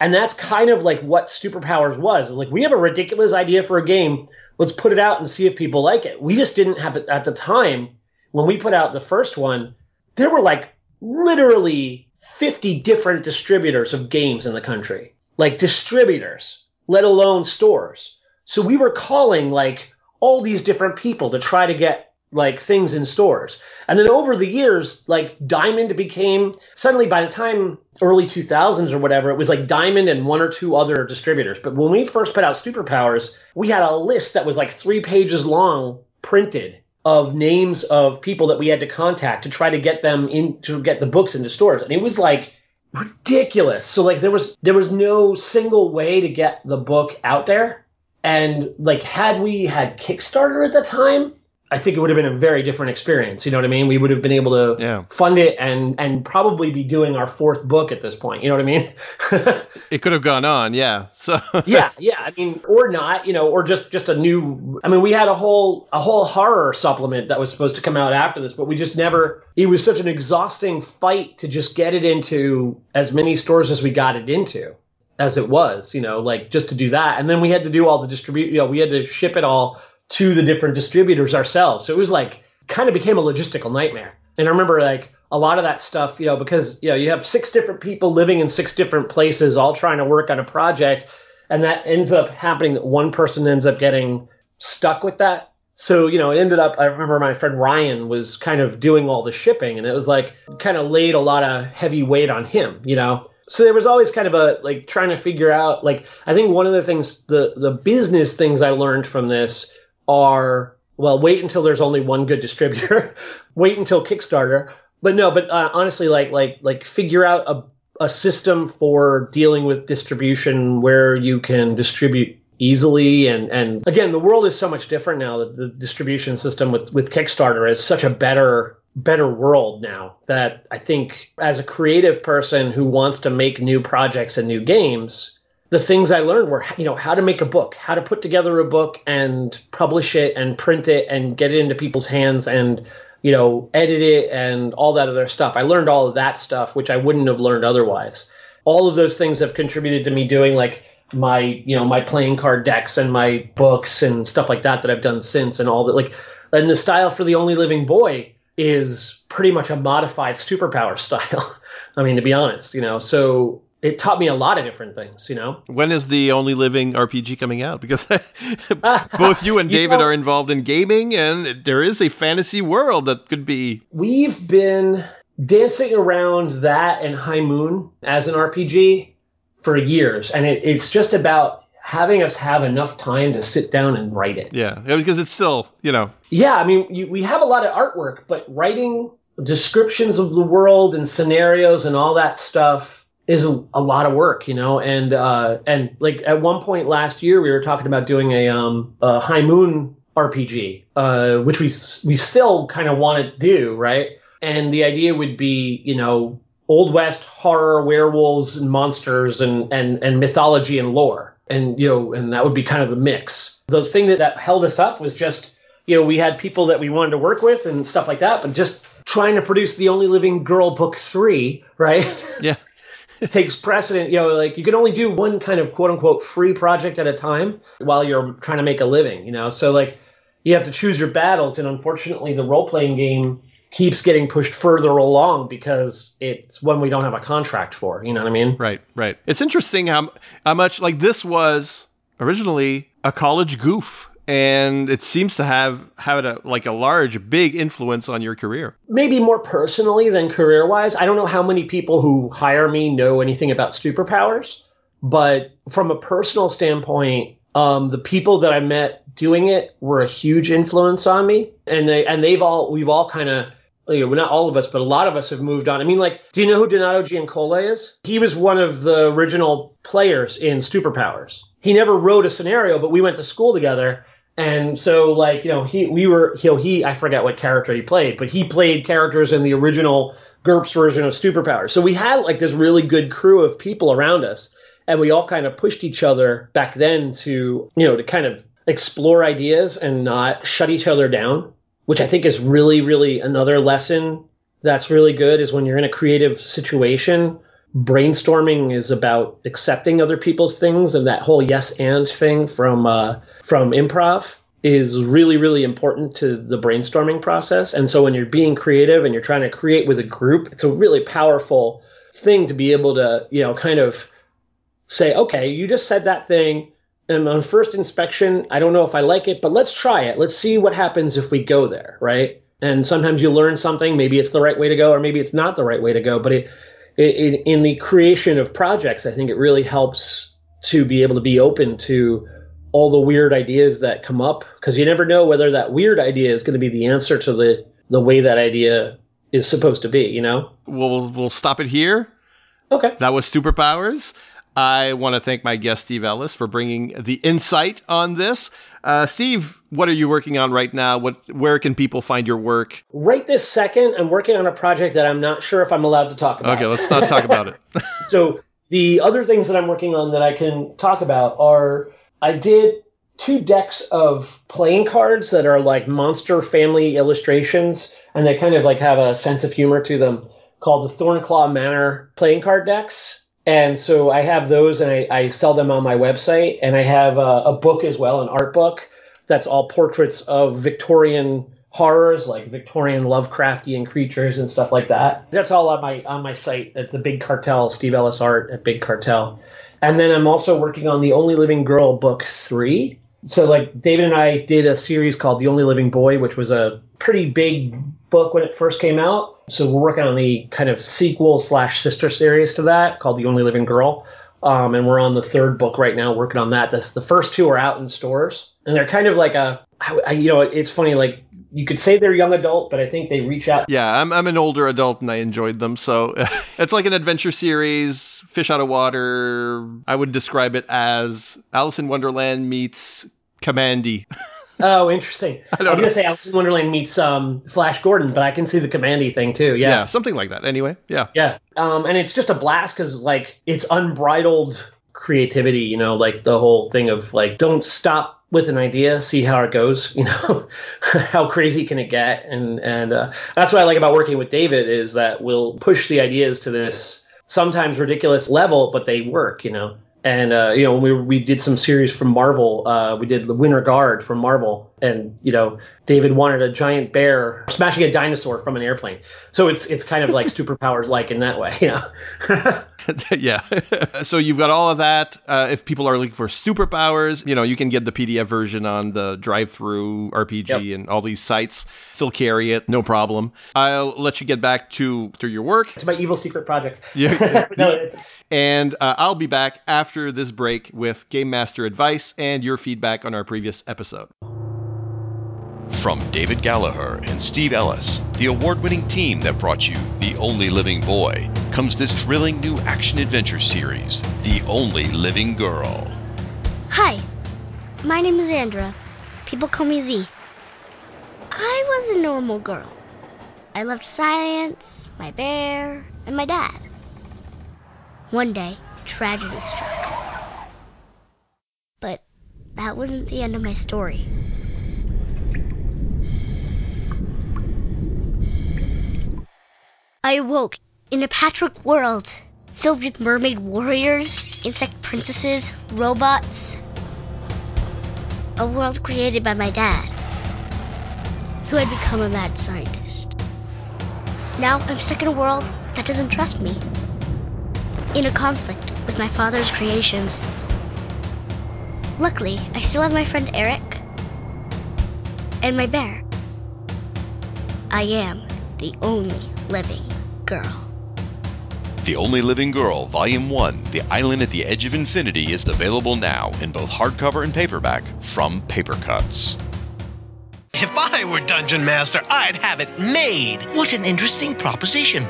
And that's kind of like what Superpowers was. Like we have a ridiculous idea for a game. Let's put it out and see if people like it. We just didn't have it at the time when we put out the first one. There were like literally 50 different distributors of games in the country, like distributors, let alone stores. So we were calling like all these different people to try to get like things in stores. And then over the years, like Diamond became suddenly by the time early 2000s or whatever, it was like Diamond and one or two other distributors. But when we first put out Superpowers, we had a list that was like three pages long printed of names of people that we had to contact to try to get them in to get the books into stores. And it was like ridiculous. So like there was there was no single way to get the book out there. And like had we had Kickstarter at the time, I think it would have been a very different experience. You know what I mean? We would have been able to Yeah. fund it and and probably be doing our fourth book at this point. You know what I mean? It could have gone on, yeah. So yeah, yeah. I mean, or not, you know, or just just a new. I mean, we had a whole a whole horror supplement that was supposed to come out after this, but we just never. It was such an exhausting fight to just get it into as many stores as we got it into, as it was, you know, like just to do that, and then we had to do all the distribute. You know, we had to ship it all to the different distributors ourselves. So it was like kind of became a logistical nightmare. And I remember like a lot of that stuff, you know, because you know you have six different people living in six different places, all trying to work on a project, and that ends up happening that one person ends up getting stuck with that. So you know, it ended up. I remember my friend Ryan was kind of doing all the shipping, and it was like kind of laid a lot of heavy weight on him, you know. So there was always kind of a like trying to figure out like I think one of the things the the business things I learned from this are well wait until there's only one good distributor, wait until Kickstarter, but no, but uh, honestly like like like figure out a a system for dealing with distribution where you can distribute easily. And and again the world is so much different now that the distribution system with with Kickstarter is such a better better world now that I think as a creative person who wants to make new projects and new games the things I learned were you know how to make a book how to put together a book and publish it and print it and get it into people's hands and you know edit it and all that other stuff. I learned all of that stuff which I wouldn't have learned otherwise. All of those things have contributed to me doing like my you know my playing card decks and my books and stuff like that that I've done since and all that like and the style for the only living boy is pretty much a modified superpower style. I mean to be honest you know so it taught me a lot of different things you know When is the only living RPG coming out? Because both you and You David know- are involved in gaming, and there is a fantasy world that could be. we've been dancing around that and High Moon as an RPG for years, and it, it's just about having us have enough time to sit down and write it. Yeah, because it's still, you know, Yeah, I mean, you, we have a lot of artwork, but writing descriptions of the world and scenarios and all that stuff is a, lot of work, you know. And uh, and like at one point last year, we were talking about doing a um a High Moon RPG, uh, which we we still kind of want to do, right? And the idea would be, you know, old west horror, werewolves and monsters, and and and mythology and lore, and you know, and that would be kind of the mix. The thing that that held us up was just you know, we had people that we wanted to work with and stuff like that, but just trying to produce the only living girl book three, right? yeah, takes precedent. You know, like you can only do one kind of quote unquote free project at a time while you're trying to make a living, you know? So like you have to choose your battles. And unfortunately, the role playing game keeps getting pushed further along because it's one we don't have a contract for. You know what I mean? right, right. It's interesting how how much like this was originally a college goof, and it seems to have had a like a large, big influence on your career. maybe more personally than career wise. I don't know how many people who hire me know anything about superpowers, but from a personal standpoint, um, the people that I met doing it were a huge influence on me, and they and they've all we've all kind of. You know, not all of us, but a lot of us have moved on. I mean, like, do you know who Donato Giancola is? He was one of the original players in Superpowers. He never wrote a scenario, but we went to school together, and so, like, you know, he, we were, know, he, I forget what character he played, but he played characters in the original GURPS version of Superpower. So we had like this really good crew of people around us, and we all kind of pushed each other back then to, you know, to kind of explore ideas and not shut each other down, which I think is really, really another lesson that's really good is when you're in a creative situation. Brainstorming is about accepting other people's things, and that whole yes and thing from uh, from improv is really really important to the brainstorming process. And so when you're being creative and you're trying to create with a group it's a really powerful thing to be able to you know kind of say okay you just said that thing and on first inspection i don't know if i like it but let's try it. Let's see what happens if we go there right? And sometimes you learn something maybe it's the right way to go or maybe it's not the right way to go but it, it, in the creation of projects i think it really helps to be able to be open to all the weird ideas that come up because you never know whether that weird idea is going to be the answer to the the way that idea is supposed to be you know We'll we'll stop it here. okay That was Superpowers. I want to thank my guest Steve Ellis for bringing the insight on this. Uh, Steve, what are you working on right now? What where can people find your work? right this second i'm working on a project that i'm not sure if i'm allowed to talk about Okay, let's not talk about it. so the other things that i'm working on that i can talk about are i did two decks of playing cards that are like monster family illustrations and they kind of like have a sense of humor to them called the thornclaw manor playing card decks and so i have those and i, I sell them on my website and i have a, a book as well an art book that's all portraits of Victorian horrors, like Victorian Lovecraftian creatures and stuff like that. That's all on my on my site. It's a Big Cartel, Steve Ellis art at Big Cartel. And then I'm also working on the Only Living Girl book three. So like David and I did a series called The Only Living Boy, which was a pretty big book when it first came out. So we're working on the kind of sequel slash sister series to that called The Only Living Girl. Um, and we're on the third book right now, working on that. That's, the first two are out in stores, and they're kind of like a, I, you know, it's funny. Like you could say they're young adult, but I think they reach out. Yeah, I'm I'm an older adult and I enjoyed them. So it's like an adventure series, fish out of water. I would describe it as Alice in Wonderland meets Kamandi. Oh, interesting. I, I was gonna say Alice in Wonderland meets um, Flash Gordon, but I can see the Kamandi thing too. Yeah. Yeah, something like that. Anyway, yeah. yeah. Um, and it's just a blast because like it's unbridled creativity. You know, like the whole thing of like don't stop with an idea, see how it goes. You know, how crazy can it get? And and uh, that's what I like about working with David is that we'll push the ideas to this sometimes ridiculous level, but they work. You know. And uh, you know, when we we did some series from Marvel, uh, we did the Winter Guard from Marvel, and you know, David wanted a giant bear smashing a dinosaur from an airplane. So it's it's kind of like superpowers like in that way, you know. yeah. so you've got all of that. Uh, if people are looking for superpowers, you know, you can get the PDF version on the DriveThru RPG Yep. and all these sites. Still carry it, no problem. I'll let you get back to to your work. it's my evil secret project. Yeah. no, And uh, I'll be back after this break with Game Master advice and your feedback on our previous episode. From David Gallagher and Steve Ellis, the award winning team that brought you The Only Living Boy, comes this thrilling new action adventure series, The Only Living Girl. Hi, my name is Andra. People call me Z. I was a normal girl. I loved science, my bear, and my dad. One day, tragedy struck. But that wasn't the end of my story. I awoke in a patchwork world filled with mermaid warriors, insect princesses, robots. A world created by my dad, who had become a mad scientist. Now I'm stuck in a world that doesn't trust me, in a conflict with my father's creations. Luckily, I still have my friend Eric and my bear. I am the only living girl. The Only Living Girl, Volume 1, The Island at the Edge of Infinity, is available now in both hardcover and paperback from Papercutz. If I were Dungeon Master, I'd have it made. What an interesting proposition.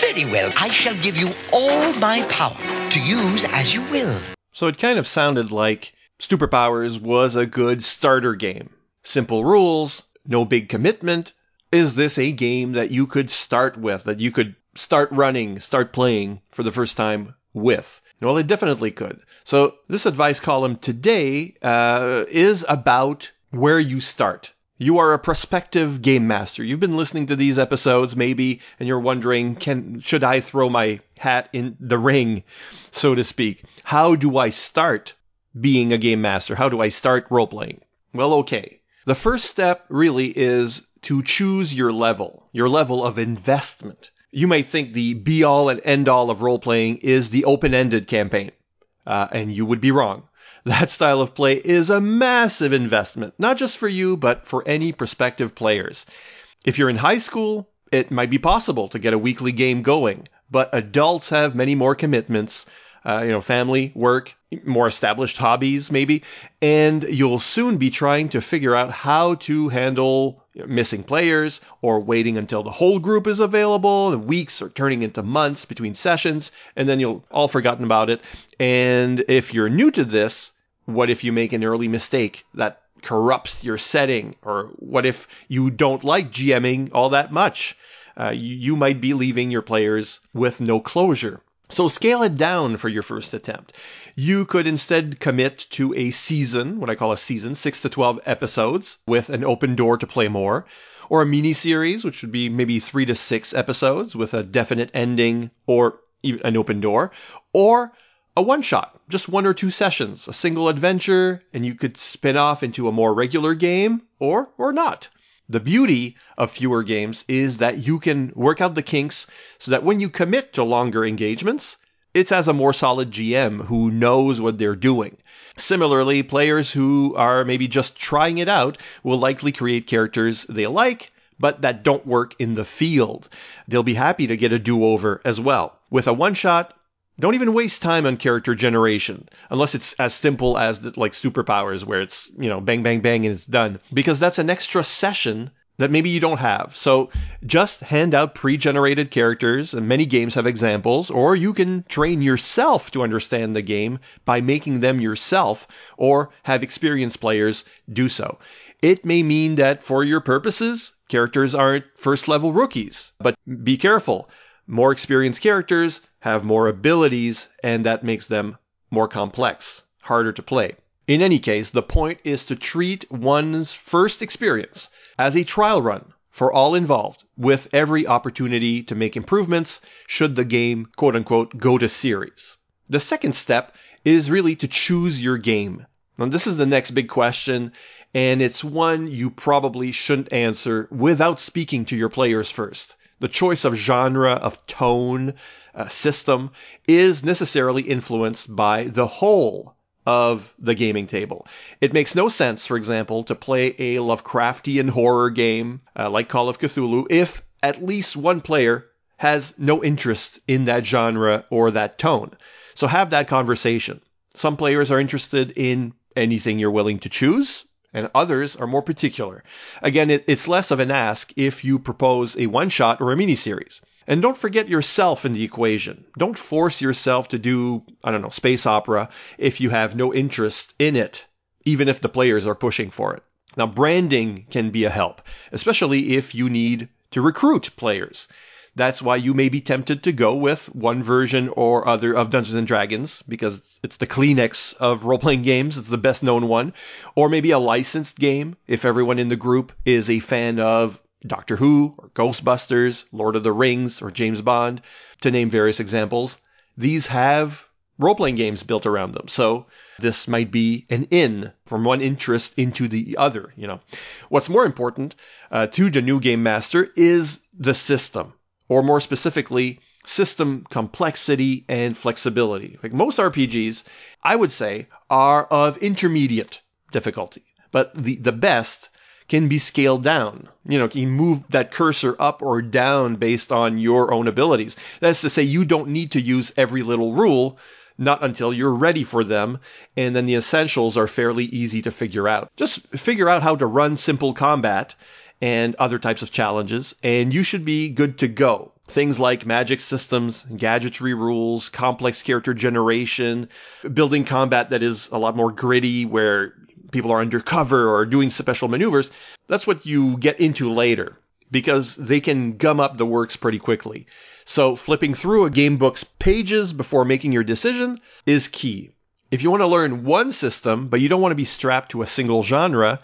Very well, I shall give you all my power to use as you will. So it kind of sounded like Superpowers was a good starter game. Simple rules, no big commitment. Is this a game that you could start with, that you could start running, start playing for the first time with? Well, it definitely could. So this advice column today uh, is about where you start. You are a prospective game master. You've been listening to these episodes maybe, and you're wondering, can should I throw my hat in the ring, so to speak? How do I start being a game master? How do I start role playing? Well, okay. The first step really is to choose your level, your level of investment. You might think the be all and end all of role playing is the open ended campaign, uh, and you would be wrong. That style of play is a massive investment, not just for you, but for any prospective players. If you're in high school, it might be possible to get a weekly game going, but adults have many more commitments, uh, you know, family, work, more established hobbies, maybe, and you'll soon be trying to figure out how to handle missing players or waiting until the whole group is available. and Weeks are turning into months between sessions, and then you'll all forgotten about it. And if you're new to this, what if you make an early mistake that corrupts your setting? Or what if you don't like GMing all that much? Uh, you, you might be leaving your players with no closure. So scale it down for your first attempt. You could instead commit to a season, what I call a season, 6 to 12 episodes with an open door to play more, or a mini series, which would be maybe 3 to 6 episodes with a definite ending or an open door, or a one shot, just one or two sessions, a single adventure, and you could spin off into a more regular game or or not. The beauty of fewer games is that you can work out the kinks so that when you commit to longer engagements, it's as a more solid GM who knows what they're doing. Similarly, players who are maybe just trying it out will likely create characters they like, but that don't work in the field. They'll be happy to get a do over as well. With a one shot, don't even waste time on character generation unless it's as simple as the, like superpowers where it's, you know, bang, bang, bang and it's done because that's an extra session that maybe you don't have. So just hand out pre-generated characters and many games have examples or you can train yourself to understand the game by making them yourself or have experienced players do so. It may mean that for your purposes, characters aren't first level rookies, but be careful. More experienced characters have more abilities and that makes them more complex, harder to play. In any case, the point is to treat one's first experience as a trial run for all involved with every opportunity to make improvements should the game quote unquote go to series. The second step is really to choose your game. Now, this is the next big question, and it's one you probably shouldn't answer without speaking to your players first. The choice of genre, of tone, uh, system is necessarily influenced by the whole of the gaming table. It makes no sense, for example, to play a Lovecraftian horror game uh, like Call of Cthulhu if at least one player has no interest in that genre or that tone. So have that conversation. Some players are interested in anything you're willing to choose, and others are more particular. Again, it, it's less of an ask if you propose a one shot or a mini series. And don't forget yourself in the equation. Don't force yourself to do, I don't know, space opera if you have no interest in it, even if the players are pushing for it. Now, branding can be a help, especially if you need to recruit players. That's why you may be tempted to go with one version or other of Dungeons and Dragons because it's the Kleenex of role playing games. It's the best known one. Or maybe a licensed game if everyone in the group is a fan of Doctor Who or Ghostbusters, Lord of the Rings or James Bond, to name various examples. These have role playing games built around them. So this might be an in from one interest into the other, you know. What's more important uh, to the new game master is the system, or more specifically, system complexity and flexibility. Like most RPGs, I would say, are of intermediate difficulty. But the, the best can be scaled down. You know, can move that cursor up or down based on your own abilities. That's to say, you don't need to use every little rule, not until you're ready for them, and then the essentials are fairly easy to figure out. Just figure out how to run simple combat and other types of challenges, and you should be good to go. Things like magic systems, gadgetry rules, complex character generation, building combat that is a lot more gritty, where people are undercover or doing special maneuvers, that's what you get into later because they can gum up the works pretty quickly. So flipping through a game book's pages before making your decision is key. If you want to learn one system, but you don't want to be strapped to a single genre,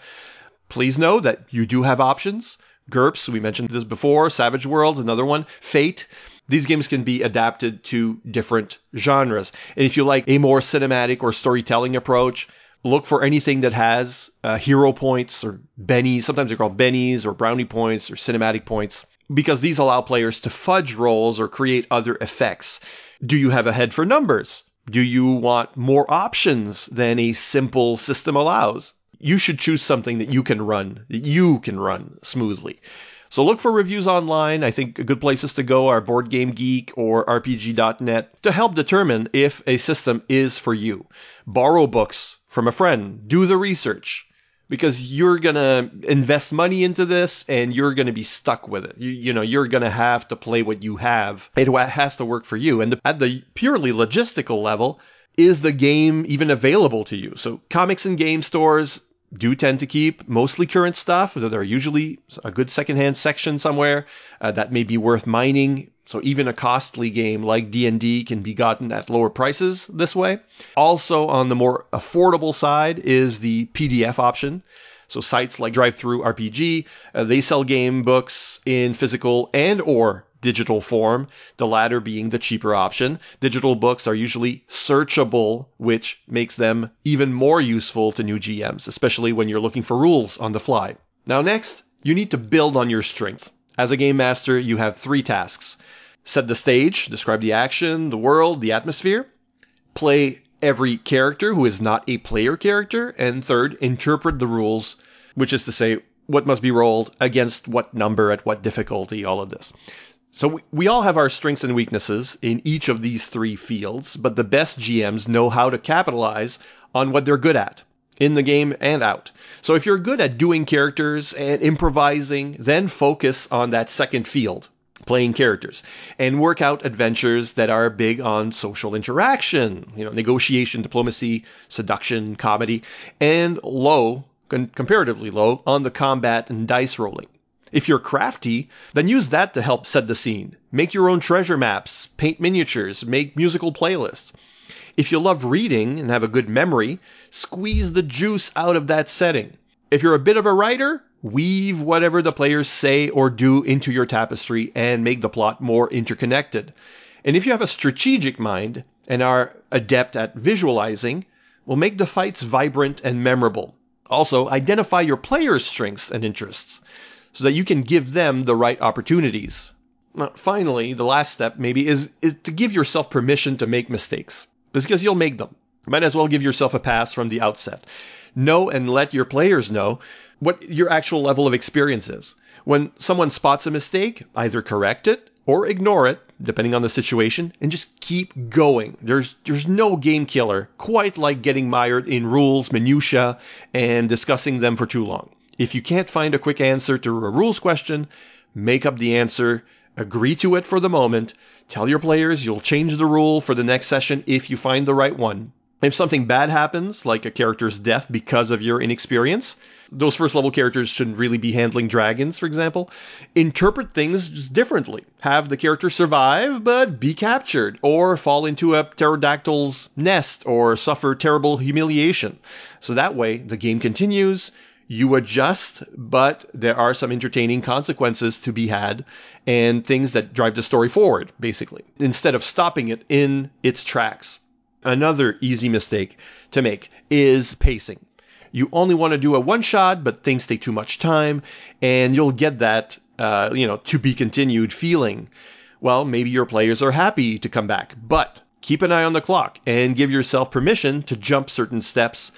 please know that you do have options. GURPS, we mentioned this before, Savage Worlds, another one, Fate. These games can be adapted to different genres. And if you like a more cinematic or storytelling approach, look for anything that has uh, hero points or bennies. Sometimes they're called bennies or brownie points or cinematic points because these allow players to fudge rolls or create other effects. Do you have a head for numbers? Do you want more options than a simple system allows? You should choose something that you can run, that you can run smoothly. So look for reviews online. I think good places to go are Board Game Geek or RPG.net to help determine if a system is for you. Borrow books from a friend. Do the research because you're going to invest money into this and you're going to be stuck with it. You, you know, you're going to have to play what you have. It has to work for you. And at the purely logistical level, is the game even available to you? So comics and game stores do tend to keep mostly current stuff. There are usually a good secondhand section somewhere uh, that may be worth mining. So even a costly game like D&D can be gotten at lower prices this way. Also on the more affordable side is the PDF option. So sites like DriveThru RPG, uh, they sell game books in physical and or digital form, the latter being the cheaper option. Digital books are usually searchable, which makes them even more useful to new GMs, especially when you're looking for rules on the fly. Now, next, you need to build on your strength. As a game master, you have three tasks set the stage, describe the action, the world, the atmosphere, play every character who is not a player character, and third, interpret the rules, which is to say, what must be rolled against what number at what difficulty, all of this. So we, we all have our strengths and weaknesses in each of these three fields, but the best GMs know how to capitalize on what they're good at in the game and out. So if you're good at doing characters and improvising, then focus on that second field, playing characters, and work out adventures that are big on social interaction, you know, negotiation, diplomacy, seduction, comedy, and low con- comparatively low on the combat and dice rolling. If you're crafty, then use that to help set the scene. Make your own treasure maps, paint miniatures, make musical playlists. If you love reading and have a good memory, squeeze the juice out of that setting. If you're a bit of a writer, weave whatever the players say or do into your tapestry and make the plot more interconnected. And if you have a strategic mind and are adept at visualizing, will make the fights vibrant and memorable. Also, identify your players' strengths and interests so that you can give them the right opportunities. Finally, the last step maybe is, is to give yourself permission to make mistakes because you'll make them. Might as well give yourself a pass from the outset. Know and let your players know what your actual level of experience is. When someone spots a mistake, either correct it or ignore it, depending on the situation, and just keep going. There's there's no game killer quite like getting mired in rules, minutia, and discussing them for too long. If you can't find a quick answer to a rules question, make up the answer, agree to it for the moment, tell your players you'll change the rule for the next session if you find the right one, if something bad happens, like a character's death because of your inexperience, those first level characters shouldn't really be handling dragons, for example. Interpret things differently. Have the character survive, but be captured, or fall into a pterodactyl's nest, or suffer terrible humiliation. So that way, the game continues, you adjust, but there are some entertaining consequences to be had and things that drive the story forward, basically, instead of stopping it in its tracks. Another easy mistake to make is pacing. You only want to do a one shot, but things take too much time, and you'll get that, uh, you know, to be continued feeling. Well, maybe your players are happy to come back, but keep an eye on the clock and give yourself permission to jump certain steps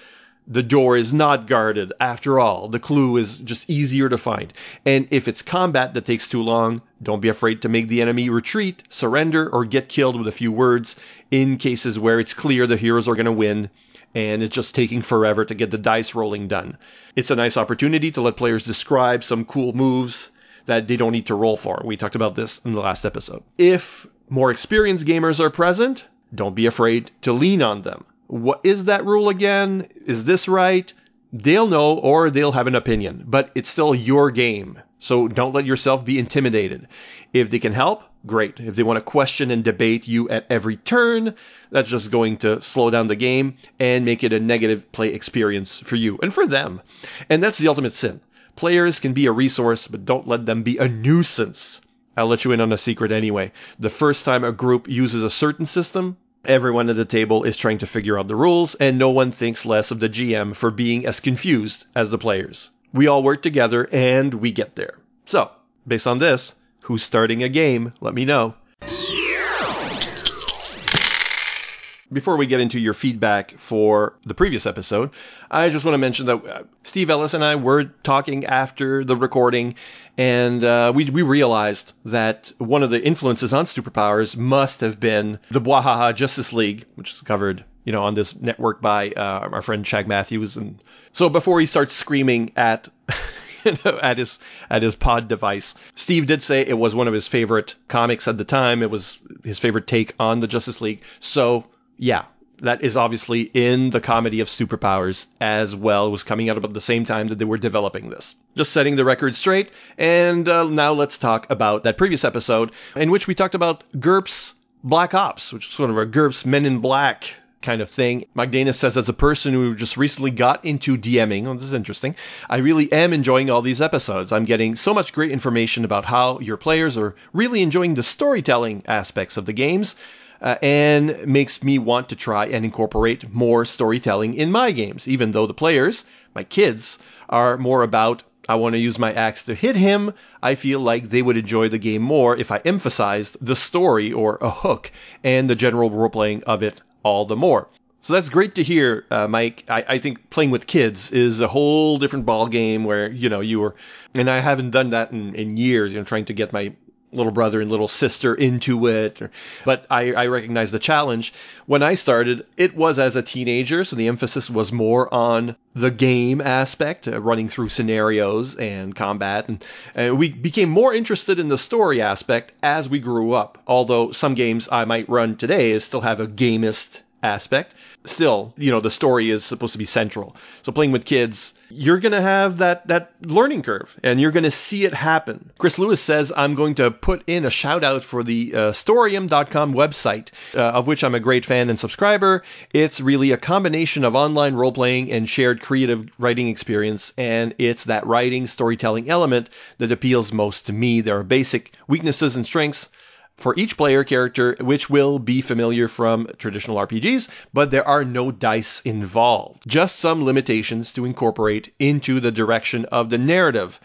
the door is not guarded. After all, the clue is just easier to find. And if it's combat that takes too long, don't be afraid to make the enemy retreat, surrender, or get killed with a few words in cases where it's clear the heroes are going to win and it's just taking forever to get the dice rolling done. It's a nice opportunity to let players describe some cool moves that they don't need to roll for. We talked about this in the last episode. If more experienced gamers are present, don't be afraid to lean on them. What is that rule again? Is this right? They'll know or they'll have an opinion, but it's still your game. So don't let yourself be intimidated. If they can help, great. If they want to question and debate you at every turn, that's just going to slow down the game and make it a negative play experience for you and for them. And that's the ultimate sin. Players can be a resource, but don't let them be a nuisance. I'll let you in on a secret anyway. The first time a group uses a certain system, Everyone at the table is trying to figure out the rules, and no one thinks less of the GM for being as confused as the players. We all work together and we get there. So, based on this, who's starting a game? Let me know. Before we get into your feedback for the previous episode, I just want to mention that uh, Steve Ellis and I were talking after the recording, and uh, we we realized that one of the influences on superpowers must have been the Bwahaha Justice League, which is covered you know on this network by uh, our friend Shagg Matthews. And so before he starts screaming at you know, at his at his pod device. Steve did say it was one of his favorite comics at the time. It was his favorite take on the Justice League. So yeah, that is obviously in the comedy of superpowers as well. Was coming out about the same time that they were developing this. Just setting the record straight. And uh, now let's talk about that previous episode in which we talked about GURPS Black Ops, which is sort of a GURPS Men in Black kind of thing. Mike Danis says, as a person who just recently got into DMing, well, this is interesting, I really am enjoying all these episodes. I'm getting so much great information about how your players are really enjoying the storytelling aspects of the games. Uh, and makes me want to try and incorporate more storytelling in my games, even though the players, my kids, are more about I want to use my axe to hit him. I feel like they would enjoy the game more if I emphasized the story or a hook and the general role playing of it all the more. So that's great to hear, uh, Mike. I, I, think playing with kids is a whole different ball game where you know you were, and I haven't done that in, in years. You know, trying to get my little brother and little sister into it. But I, I recognize the challenge. When I started, it was as a teenager, so the emphasis was more on the game aspect, uh, running through scenarios and combat, and, and we became more interested in the story aspect as we grew up. Although some games I might run today still have a gamist aspect. Still, you know, the story is supposed to be central. So playing with kids, you're going to have that, that learning curve and you're going to see it happen. Chris Lewis says, I'm going to put in a shout out for the uh, Storium.com website, uh, of which I'm a great fan and subscriber. It's really a combination of online role playing and shared creative writing experience. And it's that writing storytelling element that appeals most to me. There are basic weaknesses and strengths for each player character, which will be familiar from traditional RPGs, but there are no dice involved. Just some limitations to incorporate into the direction of the narrative.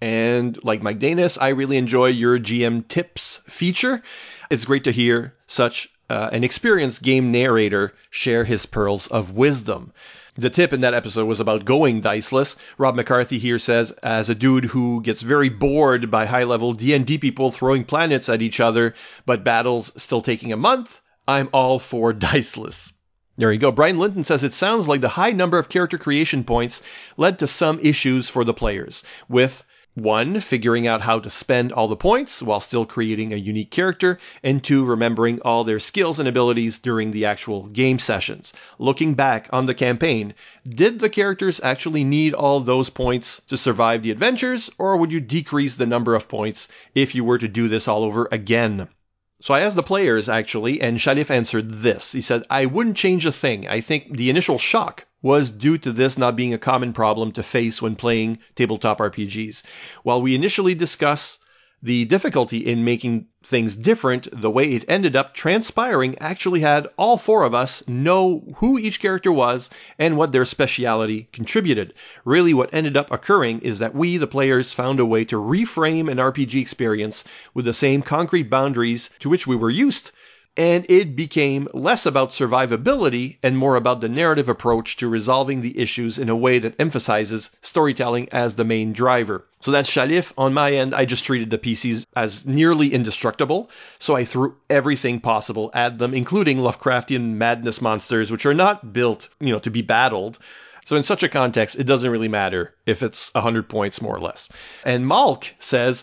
And like Mike Danis, I really enjoy your GM tips feature. It's great to hear such uh, an experienced game narrator share his pearls of wisdom. The tip in that episode was about going diceless. Rob McCarthy here says, as a dude who gets very bored by high level D&D people throwing planets at each other, but battles still taking a month, I'm all for diceless. There you go. Brian Linton says it sounds like the high number of character creation points led to some issues for the players, with one, figuring out how to spend all the points while still creating a unique character, and two, remembering all their skills and abilities during the actual game sessions. Looking back on the campaign, did the characters actually need all those points to survive the adventures, or would you decrease the number of points if you were to do this all over again? So I asked the players actually, and Shalif answered this. He said, I wouldn't change a thing. I think the initial shock was due to this not being a common problem to face when playing tabletop RPGs. While we initially discuss the difficulty in making things different, the way it ended up transpiring actually had all four of us know who each character was and what their speciality contributed. Really, what ended up occurring is that we, the players, found a way to reframe an RPG experience with the same concrete boundaries to which we were used and it became less about survivability and more about the narrative approach to resolving the issues in a way that emphasizes storytelling as the main driver. So that's Shalif. On my end, I just treated the PCs as nearly indestructible, so I threw everything possible at them, including Lovecraftian madness monsters, which are not built, you know, to be battled. So in such a context, it doesn't really matter if it's 100 points more or less. And Malk says,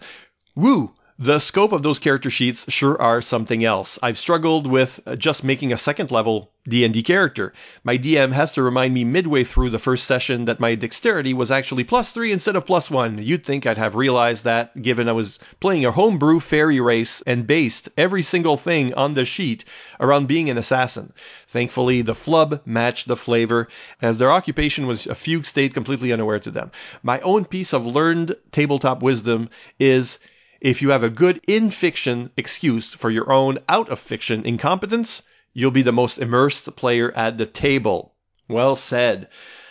Woo, the scope of those character sheets sure are something else. I've struggled with just making a second level D&D character. My DM has to remind me midway through the first session that my dexterity was actually plus 3 instead of plus 1. You'd think I'd have realized that given I was playing a homebrew fairy race and based every single thing on the sheet around being an assassin. Thankfully, the flub matched the flavor as their occupation was a fugue state completely unaware to them. My own piece of learned tabletop wisdom is if you have a good in fiction excuse for your own out of fiction incompetence, you'll be the most immersed player at the table. Well said.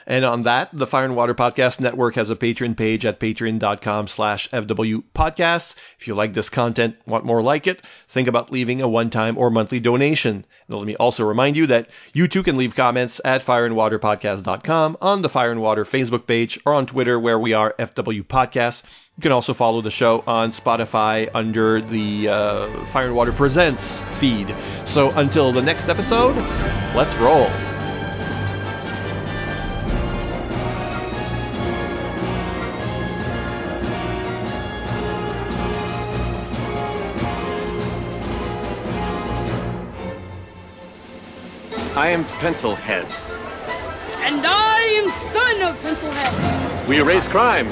And on that, the Fire and Water Podcast Network has a Patreon page at patreon.com slash FW Podcasts. If you like this content, want more like it, think about leaving a one-time or monthly donation. And let me also remind you that you too can leave comments at fireandwaterpodcast.com on the Fire and Water Facebook page or on Twitter where we are FW Podcasts. You can also follow the show on Spotify under the uh, Fire and Water Presents feed. So until the next episode, let's roll. I am Pencilhead. And I am son of Pencilhead. We erase crime.